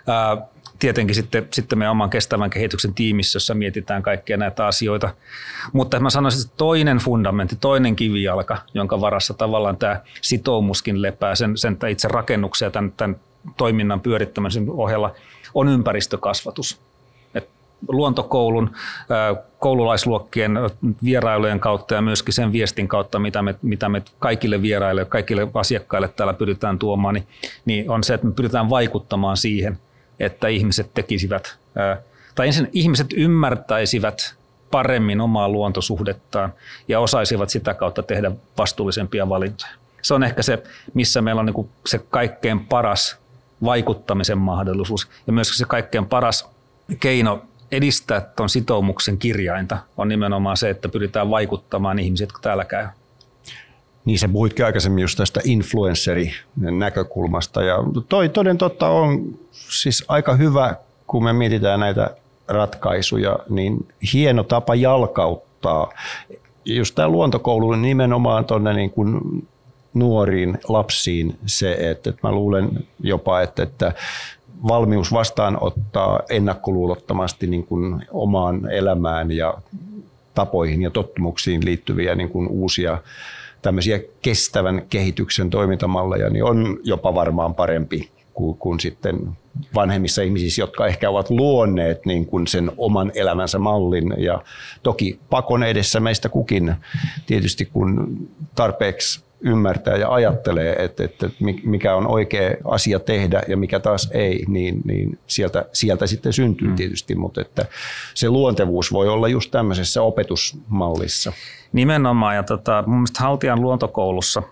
Ää, tietenkin sitten, sitten meidän oman kestävän kehityksen tiimissä, jossa mietitään kaikkia näitä asioita. Mutta mä sanoisin, että toinen fundamentti, toinen kivijalka, jonka varassa tavallaan tämä sitoumuskin lepää sen, sen itse rakennuksen ja tämän, tämän toiminnan pyörittämisen ohella, on ympäristökasvatus luontokoulun koululaisluokkien vierailujen kautta ja myöskin sen viestin kautta, mitä me, mitä me kaikille vieraille, kaikille asiakkaille täällä pyritään tuomaan, niin, niin on se, että me pyritään vaikuttamaan siihen, että ihmiset tekisivät, tai ensin ihmiset ymmärtäisivät paremmin omaa luontosuhdettaan ja osaisivat sitä kautta tehdä vastuullisempia valintoja. Se on ehkä se, missä meillä on niin se kaikkein paras vaikuttamisen mahdollisuus ja myös se kaikkein paras keino edistää tuon sitoumuksen kirjainta on nimenomaan se, että pyritään vaikuttamaan ihmisiä, jotka täällä käy. Niin se puhuitkin aikaisemmin just tästä influensseri-näkökulmasta ja toi toden totta on siis aika hyvä, kun me mietitään näitä ratkaisuja, niin hieno tapa jalkauttaa. Just tämä luontokoulu nimenomaan tuonne niin kuin nuoriin lapsiin se, että, että mä luulen jopa, että, että valmius vastaanottaa ennakkoluulottomasti niin kuin omaan elämään ja tapoihin ja tottumuksiin liittyviä niin kuin uusia tämmöisiä kestävän kehityksen toimintamalleja, niin on jopa varmaan parempi kuin, kuin sitten vanhemmissa ihmisissä, jotka ehkä ovat luonneet niin kuin sen oman elämänsä mallin. Ja toki pakon edessä meistä kukin tietysti, kun tarpeeksi ymmärtää ja ajattelee, että, että mikä on oikea asia tehdä ja mikä taas ei, niin, niin sieltä, sieltä sitten syntyy mm. tietysti, mutta että se luontevuus voi olla just tämmöisessä opetusmallissa. Nimenomaan, ja tota, mun mielestä Haltian luontokoulussa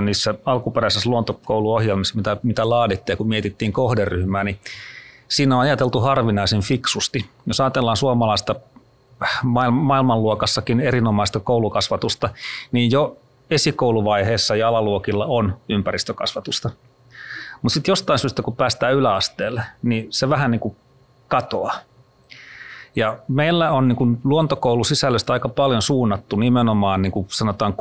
niissä alkuperäisissä luontokouluohjelmissa, mitä, mitä laadittiin kun mietittiin kohderyhmää, niin siinä on ajateltu harvinaisen fiksusti. Jos ajatellaan suomalaista maailmanluokassakin erinomaista koulukasvatusta, niin jo esikouluvaiheessa ja alaluokilla on ympäristökasvatusta. Mutta sitten jostain syystä, kun päästään yläasteelle, niin se vähän niin kuin katoaa. Ja meillä on niin kuin luontokoulusisällöstä aika paljon suunnattu nimenomaan niin kuin sanotaan 6-9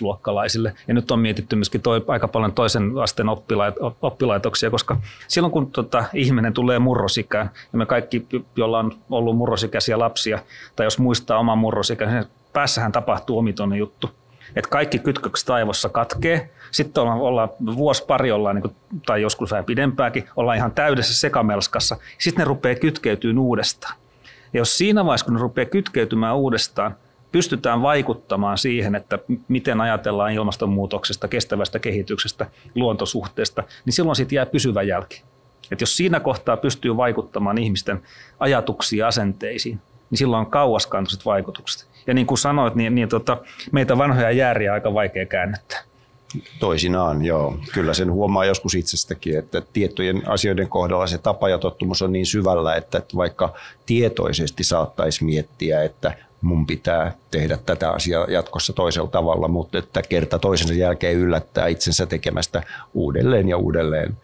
luokkalaisille. Ja nyt on mietitty myöskin toi, aika paljon toisen asteen oppilaitoksia, koska silloin kun tota, ihminen tulee murrosikään, ja me kaikki, joilla on ollut murrosikäisiä lapsia, tai jos muistaa oman murrosikään, niin päässähän tapahtuu omitoinen juttu että kaikki kytkökset aivossa katkee. Sitten ollaan, ollaan vuosi pari ollaan, niin kuin, tai joskus vähän pidempääkin, ollaan ihan täydessä sekamelskassa. Sitten ne rupeaa kytkeytymään uudestaan. Ja jos siinä vaiheessa, kun ne rupeaa kytkeytymään uudestaan, pystytään vaikuttamaan siihen, että miten ajatellaan ilmastonmuutoksesta, kestävästä kehityksestä, luontosuhteesta, niin silloin siitä jää pysyvä jälki. Et jos siinä kohtaa pystyy vaikuttamaan ihmisten ajatuksiin ja asenteisiin, niin silloin on kauaskantoiset vaikutukset. Ja niin kuin sanoit, niin, niin tota, meitä vanhoja jääriä aika vaikea käännettää. Toisinaan, joo. Kyllä sen huomaa joskus itsestäkin, että tiettyjen asioiden kohdalla se tapa ja tottumus on niin syvällä, että vaikka tietoisesti saattaisi miettiä, että mun pitää tehdä tätä asiaa jatkossa toisella tavalla, mutta että kerta toisensa jälkeen yllättää itsensä tekemästä uudelleen ja uudelleen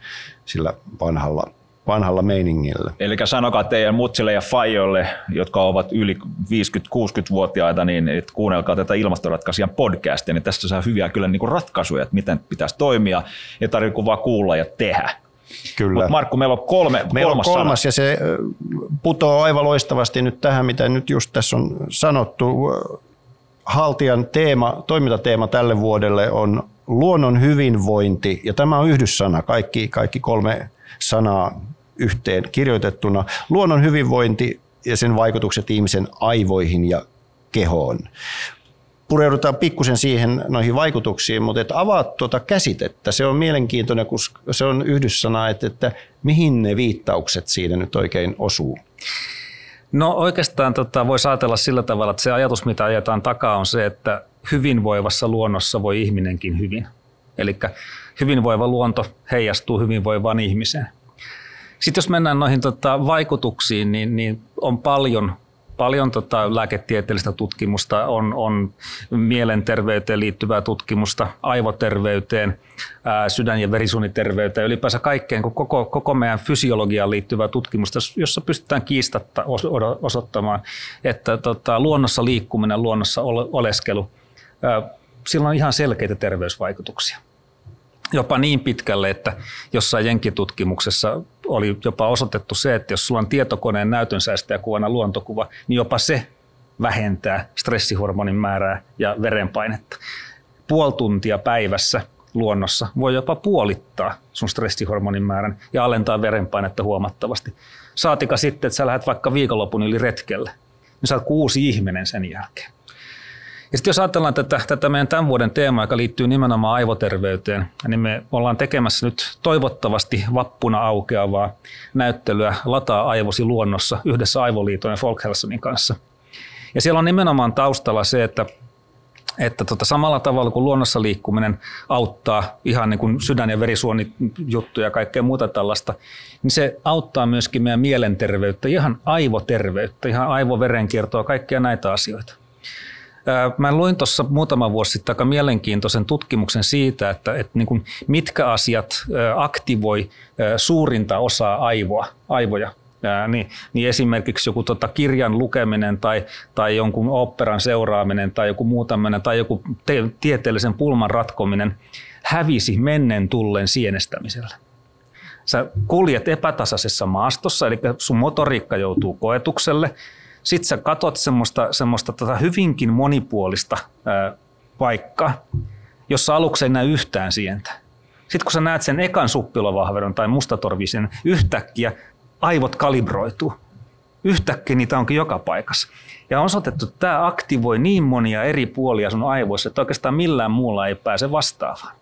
sillä vanhalla vanhalla meiningillä. Eli sanokaa teidän mutsille ja fajoille, jotka ovat yli 50-60-vuotiaita, niin että kuunnelkaa tätä ilmastoratkaisijan podcastia, niin tästä saa hyviä kyllä niin kuin ratkaisuja, että miten pitäisi toimia, ei tarvitse vaan kuulla ja tehdä. Kyllä. Mut Markku, meillä on kolme, meillä kolmas, on kolmas sana. ja se putoaa aivan loistavasti nyt tähän, mitä nyt just tässä on sanottu. Haltian teema, toimintateema tälle vuodelle on luonnon hyvinvointi, ja tämä on yhdyssana. Kaikki, kaikki kolme sanaa yhteen kirjoitettuna. Luonnon hyvinvointi ja sen vaikutukset ihmisen aivoihin ja kehoon. Pureudutaan pikkusen siihen noihin vaikutuksiin, mutta et avaat tuota käsitettä. Se on mielenkiintoinen, koska se on yhdyssana, että, että mihin ne viittaukset siinä nyt oikein osuu. No oikeastaan tota, voisi ajatella sillä tavalla, että se ajatus, mitä ajetaan takaa, on se, että hyvinvoivassa luonnossa voi ihminenkin hyvin. Eli hyvinvoiva luonto heijastuu hyvinvoivaan ihmiseen. Sitten jos mennään noihin tota, vaikutuksiin, niin, niin on paljon paljon tota lääketieteellistä tutkimusta, on, on mielenterveyteen liittyvää tutkimusta, aivoterveyteen, ää, sydän- ja verisuoniterveyteen, ylipäänsä kaikkeen koko, koko meidän fysiologiaan liittyvää tutkimusta, jossa pystytään kiistatta osoittamaan, että tota, luonnossa liikkuminen, luonnossa oleskelu, ää, sillä on ihan selkeitä terveysvaikutuksia jopa niin pitkälle, että jossain jenkitutkimuksessa oli jopa osoitettu se, että jos sulla on tietokoneen kuvana luontokuva, niin jopa se vähentää stressihormonin määrää ja verenpainetta. Puoli tuntia päivässä luonnossa voi jopa puolittaa sun stressihormonin määrän ja alentaa verenpainetta huomattavasti. Saatika sitten, että sä lähdet vaikka viikonlopun yli retkelle, niin sä oot kuusi ihminen sen jälkeen. Ja sitten jos ajatellaan tätä, tätä meidän tämän vuoden teemaa, joka liittyy nimenomaan aivoterveyteen, niin me ollaan tekemässä nyt toivottavasti vappuna aukeavaa näyttelyä Lataa aivosi luonnossa yhdessä Aivoliiton ja Folkhälsonin kanssa. Ja siellä on nimenomaan taustalla se, että että tota, samalla tavalla kuin luonnossa liikkuminen auttaa ihan niin kuin sydän- ja verisuonijuttuja ja kaikkea muuta tällaista, niin se auttaa myöskin meidän mielenterveyttä, ihan aivoterveyttä, ihan aivoverenkiertoa, kaikkia näitä asioita. Mä luin tuossa muutama vuosi sitten aika mielenkiintoisen tutkimuksen siitä, että, että niin kuin mitkä asiat aktivoi suurinta osaa aivoa, aivoja. Ää, niin, niin esimerkiksi joku tota kirjan lukeminen tai, tai jonkun operan seuraaminen tai joku muu tämmöinen, tai joku te- tieteellisen pulman ratkominen hävisi mennen tullen sienestämisellä. Sä kuljet epätasaisessa maastossa, eli sun motoriikka joutuu koetukselle, sitten sä katot semmoista, semmoista tota hyvinkin monipuolista ää, paikkaa, jossa aluksi ei näe yhtään sientä. Sitten kun sä näet sen ekan suppilovahvedon tai mustatorvisen, yhtäkkiä aivot kalibroituu. Yhtäkkiä niitä onkin joka paikassa. Ja on osoitettu, että tämä aktivoi niin monia eri puolia sun aivoissa, että oikeastaan millään muulla ei pääse vastaavaan.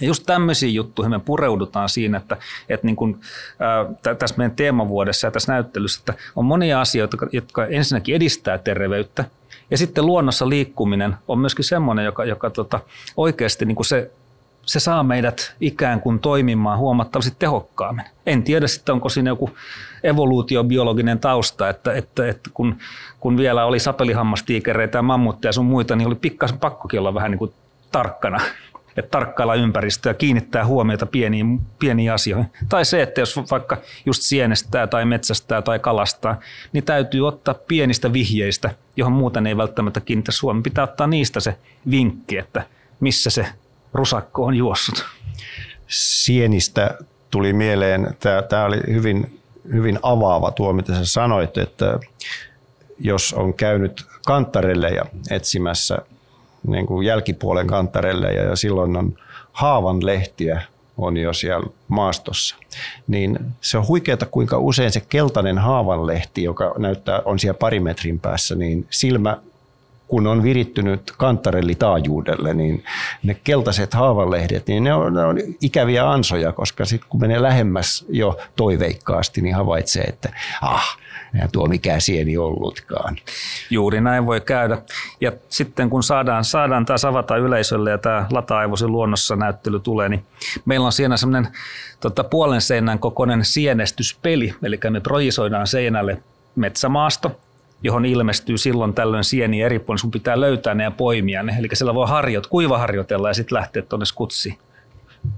Ja just tämmöisiin juttuihin me pureudutaan siinä, että, että niin kuin, ää, tässä meidän teemavuodessa ja tässä näyttelyssä, että on monia asioita, jotka ensinnäkin edistää terveyttä, ja sitten luonnossa liikkuminen on myöskin semmoinen, joka, joka tota, oikeasti niin kuin se, se saa meidät ikään kuin toimimaan huomattavasti tehokkaammin. En tiedä sitten, onko siinä joku evoluutiobiologinen tausta, että, että, että kun, kun vielä oli sapelihammastiikereitä ja mammutteja ja sun muita, niin oli pikkasen pakkokin olla vähän niin kuin tarkkana että tarkkailla ympäristöä, kiinnittää huomiota pieniin, pieniin asioihin. Tai se, että jos vaikka just sienestää tai metsästää tai kalastaa, niin täytyy ottaa pienistä vihjeistä, johon muuten ei välttämättä kiinnitä huomioon. Pitää ottaa niistä se vinkki, että missä se rusakko on juossut. Sienistä tuli mieleen, tämä oli hyvin, hyvin avaava tuo, mitä sä sanoit, että jos on käynyt kantarelle ja etsimässä niin kuin jälkipuolen kantarelle ja silloin on haavan lehtiä on jo siellä maastossa. Niin se on huikeaa, kuinka usein se keltainen haavanlehti, joka näyttää on siellä pari metrin päässä, niin silmä kun on virittynyt kantarellitaajuudelle, niin ne keltaiset haavanlehdet, niin ne on, ne on ikäviä ansoja, koska sitten kun menee lähemmäs jo toiveikkaasti, niin havaitsee, että ah, eihän tuo mikään sieni ollutkaan. Juuri näin voi käydä. Ja sitten kun saadaan, saadaan tämä savata yleisölle ja tämä lata-aivoisen luonnossa näyttely tulee, niin meillä on siinä semmoinen tota, puolen seinän kokoinen sienestyspeli, eli me projisoidaan seinälle metsämaasto, johon ilmestyy silloin tällöin sieni eri puolilla. Sun pitää löytää ne ja poimia ne. Eli siellä voi harjoit, kuivaharjoitella ja sitten lähteä tuonne skutsiin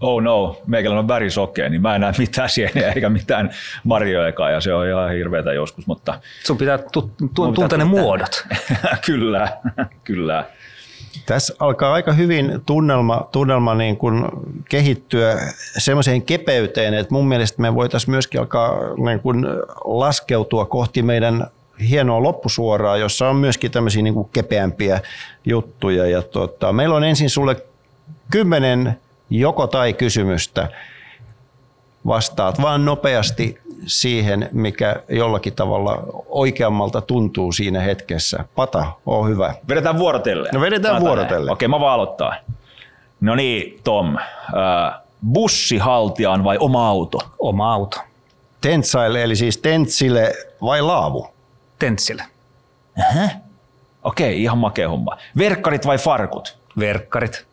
oh no, meikällä on värisokea, niin mä en näe mitään sieniä eikä mitään marjojakaan ja se on ihan hirveätä joskus, mutta... Sun pitää tu- tu- tuntea ne muodot. kyllä, kyllä. Tässä alkaa aika hyvin tunnelma, tunnelma niin kuin kehittyä semmoiseen kepeyteen, että mun mielestä me voitaisiin myöskin alkaa niin kuin laskeutua kohti meidän hienoa loppusuoraa, jossa on myöskin tämmöisiä niin kuin kepeämpiä juttuja. Ja tota, meillä on ensin sulle kymmenen joko tai kysymystä. Vastaat vaan nopeasti siihen, mikä jollakin tavalla oikeammalta tuntuu siinä hetkessä. Pata, on hyvä. Vedetään vuorotellen. No vedetään Sanotaan vuorotellen. näin. Okei, mä vaan aloittaa. No niin, Tom. Äh, bussihaltijaan vai oma auto? Oma auto. Tentsaille, eli siis tentsille vai laavu? Tentsille. Okei, ihan makea homma. Verkkarit vai farkut? Verkkarit.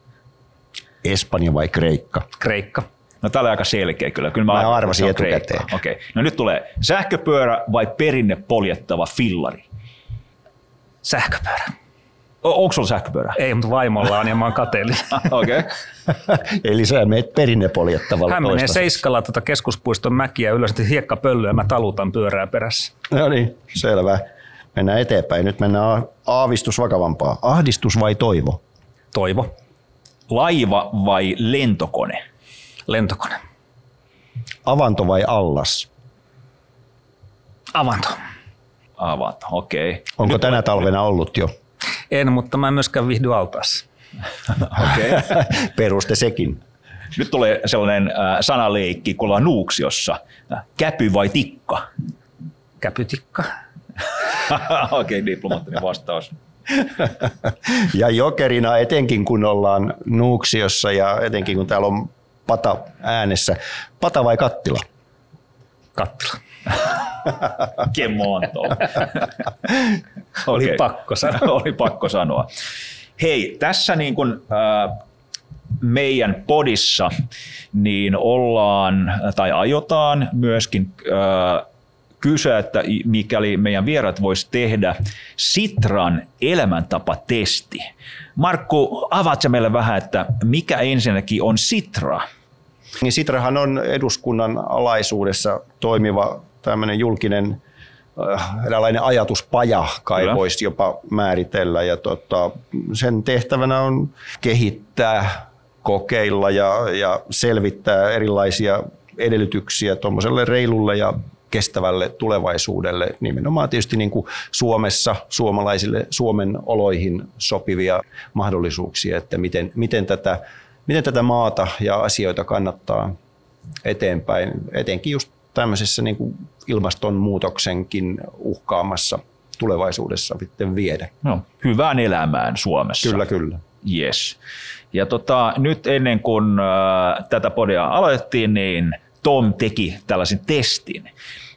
Espanja vai Kreikka? Kreikka. No tää oli aika selkeä kyllä. kyllä Mä arvasin että se on etukäteen. Okei. No nyt tulee sähköpyörä vai perinne poljettava fillari? Sähköpyörä. O- onko sulla sähköpyörä? Ei, mutta vaimolla on ja mä oon kateellinen. Okei. Okay. eli sä meet perinnepoljettavalla Hän menee seiskalla tuota keskuspuiston mäkiä ylös, sitten hiekkapölyä ja mä talutan pyörää perässä. No niin, selvä. Mennään eteenpäin. Nyt mennään aavistus vakavampaa. Ahdistus vai toivo? Toivo. Laiva vai lentokone? Lentokone. Avanto vai allas? Avanto. Avat, okei. Okay. Onko tänä talvena ollut jo? En, mutta mä en myöskään vihdy altaassa. Okei. Okay. Peruste sekin. Nyt tulee sellainen äh, sanaleikki, kun ollaan Nuuksiossa. Käpy vai tikka? Käpytikka. Okei, okay, diplomaattinen vastaus. Ja jokerina etenkin kun ollaan Nuuksiossa ja etenkin kun täällä on pata äänessä. Pata vai kattila? Kattila. Kemonto. Oli pakko sanoa. Oli pakko sanoa. Hei, tässä niin kuin, äh, meidän podissa niin ollaan tai aiotaan myöskin äh, kysyä, että mikäli meidän vierat voisi tehdä Sitran elämäntapatesti. Markku, avaatko meille vähän, että mikä ensinnäkin on Sitra? Niin Sitrahan on eduskunnan alaisuudessa toimiva tämmöinen julkinen äh, eräänlainen ajatuspaja, kai Kyllä. voisi jopa määritellä. Ja tota, sen tehtävänä on kehittää, kokeilla ja, ja selvittää erilaisia edellytyksiä tuommoiselle reilulle ja kestävälle tulevaisuudelle, nimenomaan tietysti niin kuin Suomessa suomalaisille Suomen oloihin sopivia mahdollisuuksia, että miten, miten, tätä, miten tätä maata ja asioita kannattaa eteenpäin, etenkin just tämmöisessä niin kuin ilmastonmuutoksenkin uhkaamassa tulevaisuudessa sitten viedä. No, hyvään elämään Suomessa. Kyllä, kyllä. Yes. Ja tota, nyt ennen kuin äh, tätä podia aloitettiin, niin Tom teki tällaisen testin.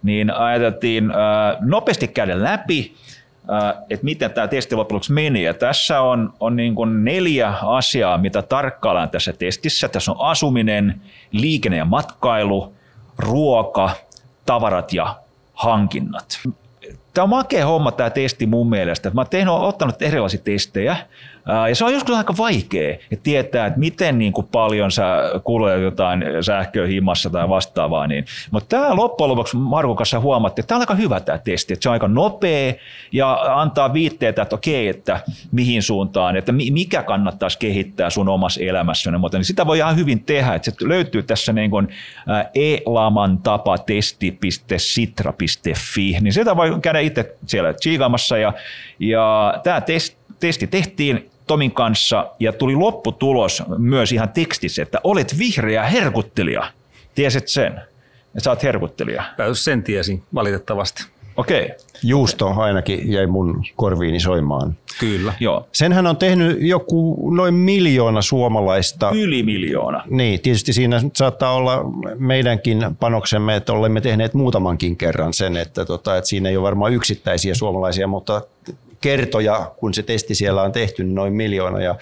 Niin ajateltiin äh, nopeasti käydä läpi, äh, että miten tämä testi lopuksi meni. Ja tässä on, on niin kuin neljä asiaa, mitä tarkkaillaan tässä testissä. Tässä on asuminen, liikenne ja matkailu, ruoka, tavarat ja hankinnat. Tämä on makea homma tämä testi mun mielestä. Mä oon ottanut erilaisia testejä ja se on joskus aika vaikea että tietää, että miten niin kuin paljon sä kulutat jotain sähköä himassa tai vastaavaa. Niin. Mutta tämä loppujen lopuksi Markun kanssa huomattiin, että tämä on aika hyvä tämä testi, että se on aika nopea ja antaa viitteitä, että okei, että mihin suuntaan, että mi- mikä kannattaisi kehittää sun omassa elämässä. ja muuta. Niin sitä voi ihan hyvin tehdä, että se löytyy tässä niin kuin elamantapatesti.sitra.fi, niin sitä voi käydä itse siellä chiigaamassa ja, ja tämä test, testi tehtiin Tomin kanssa ja tuli lopputulos myös ihan tekstissä, että olet vihreä herkuttelija. Tiesit sen, että sä oot herkuttelija. Sen tiesin valitettavasti. Okei, Juusto ainakin jäi mun korviini soimaan. Kyllä. joo. Senhän on tehnyt joku noin miljoona suomalaista. Yli miljoona. Niin, tietysti siinä saattaa olla meidänkin panoksemme, että olemme tehneet muutamankin kerran sen, että, tota, että siinä ei ole varmaan yksittäisiä suomalaisia, mutta kertoja, kun se testi siellä on tehty, niin noin miljoona. Ja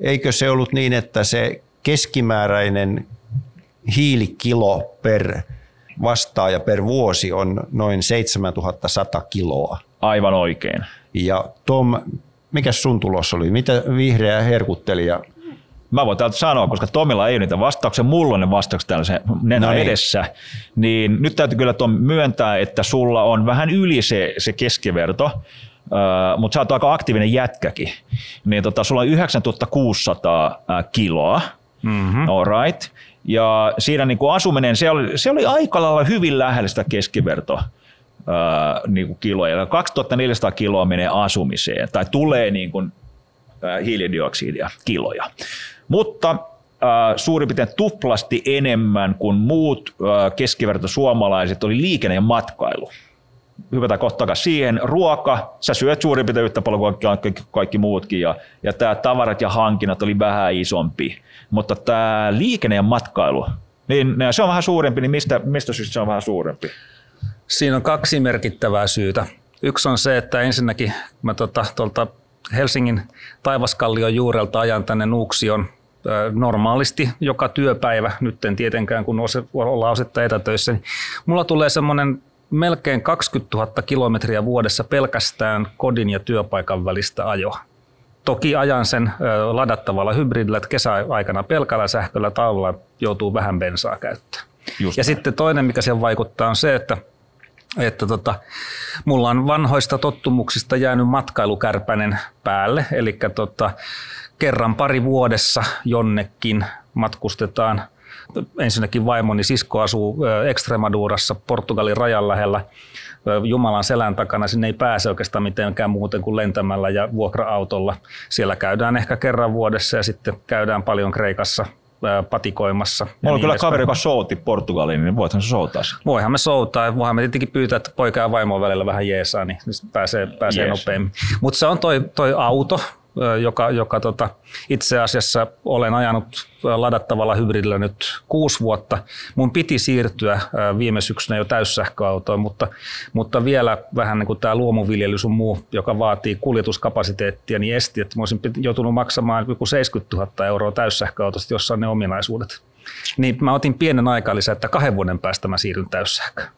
eikö se ollut niin, että se keskimääräinen hiilikilo per vastaaja per vuosi on noin 7100 kiloa. Aivan oikein. Ja Tom, mikä sun tulos oli? Mitä vihreä herkuttelija? Mä voin täältä sanoa, koska Tomilla ei ole niitä vastauksia, mulla on ne vastaukset täällä se nenä No niin. edessä, niin nyt täytyy kyllä Tom myöntää, että sulla on vähän yli se, se keskiverto, Mutta sä oot aika aktiivinen jätkäkin. Niin tota, sulla on 9600 äh, kiloa, mm-hmm. all right. Ja siinä niin kuin asuminen, se oli, se oli aika lailla hyvin lähellä sitä keskiverto niin kuin kiloja. Eli 2400 kiloa menee asumiseen tai tulee niin kuin, hiilidioksidia kiloja. Mutta suurin piirtein tuplasti enemmän kuin muut keskiverto suomalaiset oli liikenne ja matkailu hypätään kohta siihen. Ruoka, sä syöt suurin piirtein yhtä paljon kuin kaikki, kaikki muutkin, ja, ja tämä tavarat ja hankinnat oli vähän isompi. Mutta tämä liikenne ja matkailu, niin se on vähän suurempi, niin mistä, mistä syystä se on vähän suurempi? Siinä on kaksi merkittävää syytä. Yksi on se, että ensinnäkin mä tuolta, tuolta Helsingin taivaskallion juurelta ajan tänne Nuuksion normaalisti joka työpäivä, nyt en tietenkään kun ollaan osittain etätöissä, niin mulla tulee semmoinen melkein 20 000 kilometriä vuodessa pelkästään kodin ja työpaikan välistä ajoa. Toki ajan sen ladattavalla hybridillä, että kesäaikana pelkällä sähköllä talvella joutuu vähän bensaa käyttämään. Just ja näin. sitten toinen, mikä siihen vaikuttaa, on se, että että tota, mulla on vanhoista tottumuksista jäänyt matkailukärpänen päälle, eli tota, kerran pari vuodessa jonnekin matkustetaan ensinnäkin vaimoni sisko asuu Extremadurassa Portugalin rajan lähellä Jumalan selän takana. Sinne ei pääse oikeastaan mitenkään muuten kuin lentämällä ja vuokra-autolla. Siellä käydään ehkä kerran vuodessa ja sitten käydään paljon Kreikassa patikoimassa. Mulla on kyllä kaveri, joka souti Portugaliin, niin voithan se soutaa Voihan me soutaa. Voihan me tietenkin pyytää, että poika ja vaimo välillä vähän jeesaa, niin pääsee, pääsee yes. nopeammin. Mutta se on toi, toi auto, joka, joka tota, itse asiassa olen ajanut ladattavalla hybridillä nyt kuusi vuotta. Mun piti siirtyä viime syksynä jo täyssähköautoon, mutta, mutta vielä vähän niin kuin tämä luomuviljely sun muu, joka vaatii kuljetuskapasiteettia, niin esti, että mä olisin joutunut maksamaan joku 70 000 euroa täyssähköautosta, jossa on ne ominaisuudet. Niin mä otin pienen aikaa lisää, että kahden vuoden päästä mä siirryn täyssähköön.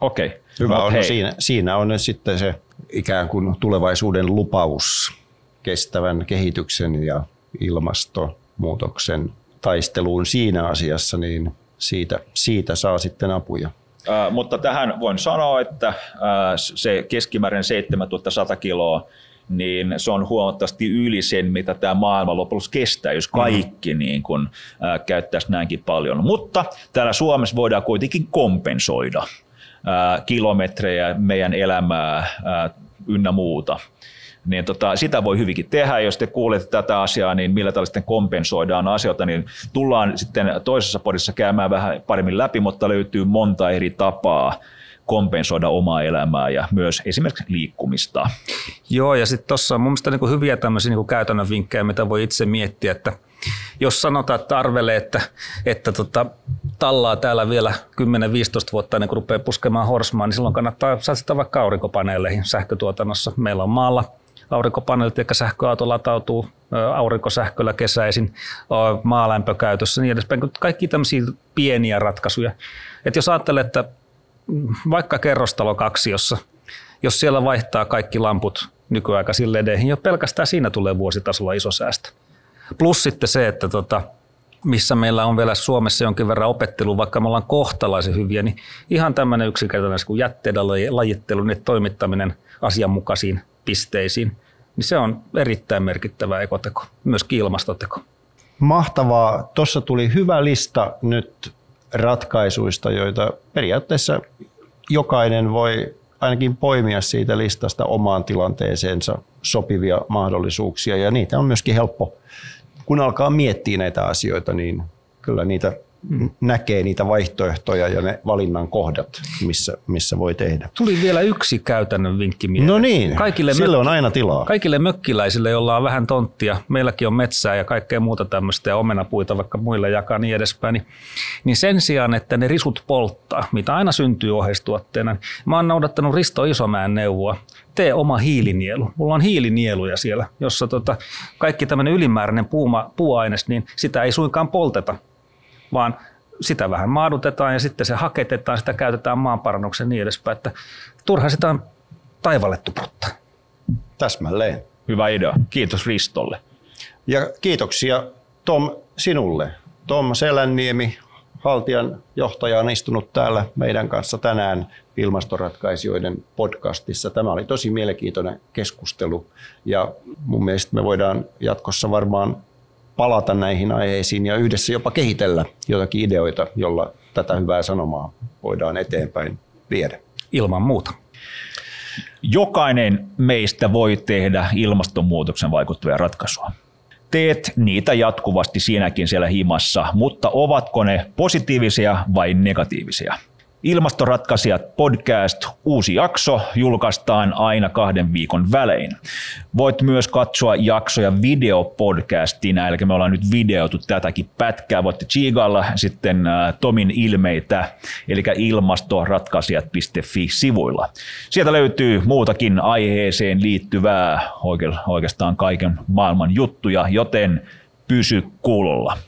Okei. Hyvä on. No siinä, siinä on sitten se ikään kuin tulevaisuuden lupaus kestävän kehityksen ja ilmastonmuutoksen taisteluun siinä asiassa, niin siitä, siitä saa sitten apuja. Äh, mutta tähän voin sanoa, että äh, se keskimääräinen 7100 kiloa, niin se on huomattavasti yli sen, mitä tämä maailma lopuksi kestää, jos kaikki mm. niin kun, äh, käyttäisi näinkin paljon. Mutta täällä Suomessa voidaan kuitenkin kompensoida äh, kilometrejä, meidän elämää äh, ynnä muuta niin tota, sitä voi hyvinkin tehdä. Jos te kuulette tätä asiaa, niin millä tällä sitten kompensoidaan asioita, niin tullaan sitten toisessa podissa käymään vähän paremmin läpi, mutta löytyy monta eri tapaa kompensoida omaa elämää ja myös esimerkiksi liikkumista. Joo, ja sitten tuossa on mun mielestä niin hyviä tämmöisiä niin käytännön vinkkejä, mitä voi itse miettiä, että jos sanotaan, että arvelee, että, että tota, tallaa täällä vielä 10-15 vuotta ennen kuin rupeaa puskemaan horsmaan, niin silloin kannattaa satsata vaikka aurinkopaneeleihin sähkötuotannossa. Meillä on maalla aurinkopaneelit, eli sähköauto latautuu aurinkosähköllä kesäisin, maalämpökäytössä niin edespäin. Kaikki tämmöisiä pieniä ratkaisuja. Et jos ajattelee, että vaikka kerrostalo kaksiossa, jos siellä vaihtaa kaikki lamput nykyaikaisiin ledeihin, jo pelkästään siinä tulee vuositasolla iso säästö. Plus sitten se, että tota, missä meillä on vielä Suomessa jonkin verran opettelu, vaikka me ollaan kohtalaisen hyviä, niin ihan tämmöinen yksinkertainen kuin jätteiden lajittelu, niin toimittaminen asianmukaisiin pisteisiin, niin se on erittäin merkittävä ekoteko, myös ilmastoteko. Mahtavaa. Tuossa tuli hyvä lista nyt ratkaisuista, joita periaatteessa jokainen voi ainakin poimia siitä listasta omaan tilanteeseensa sopivia mahdollisuuksia. Ja niitä on myöskin helppo, kun alkaa miettiä näitä asioita, niin kyllä niitä näkee niitä vaihtoehtoja ja ne valinnan kohdat, missä, missä voi tehdä. Tuli vielä yksi käytännön vinkki mieleen. No niin, kaikille sille on aina tilaa. Kaikille mökkiläisille, joilla on vähän tonttia, meilläkin on metsää ja kaikkea muuta tämmöistä ja omenapuita vaikka muilla jakaa niin edespäin, niin, niin sen sijaan, että ne risut polttaa, mitä aina syntyy oheistuotteena, niin mä oon noudattanut Risto Isomäen neuvoa, tee oma hiilinielu. Mulla on hiilinieluja siellä, jossa tota, kaikki tämmöinen ylimääräinen puuma, puuaines, niin sitä ei suinkaan polteta, vaan sitä vähän maadutetaan ja sitten se haketetaan, sitä käytetään maanparannuksen niin edespäin, että turha sitä on taivalle tupruttaa. Täsmälleen. Hyvä idea. Kiitos Ristolle. Ja kiitoksia Tom sinulle. Tom Selänniemi, Haltian johtaja, on istunut täällä meidän kanssa tänään ilmastoratkaisijoiden podcastissa. Tämä oli tosi mielenkiintoinen keskustelu ja mun mielestä me voidaan jatkossa varmaan palata näihin aiheisiin ja yhdessä jopa kehitellä jotakin ideoita, jolla tätä hyvää sanomaa voidaan eteenpäin viedä. Ilman muuta. Jokainen meistä voi tehdä ilmastonmuutoksen vaikuttavia ratkaisuja. Teet niitä jatkuvasti siinäkin siellä himassa, mutta ovatko ne positiivisia vai negatiivisia? Ilmastoratkaisijat podcast, uusi jakso, julkaistaan aina kahden viikon välein. Voit myös katsoa jaksoja videopodcastina, eli me ollaan nyt videoitu tätäkin pätkää. Voitte chiigailla sitten äh, Tomin ilmeitä, eli ilmastoratkaisijat.fi-sivuilla. Sieltä löytyy muutakin aiheeseen liittyvää, oikeastaan kaiken maailman juttuja, joten pysy kuulolla.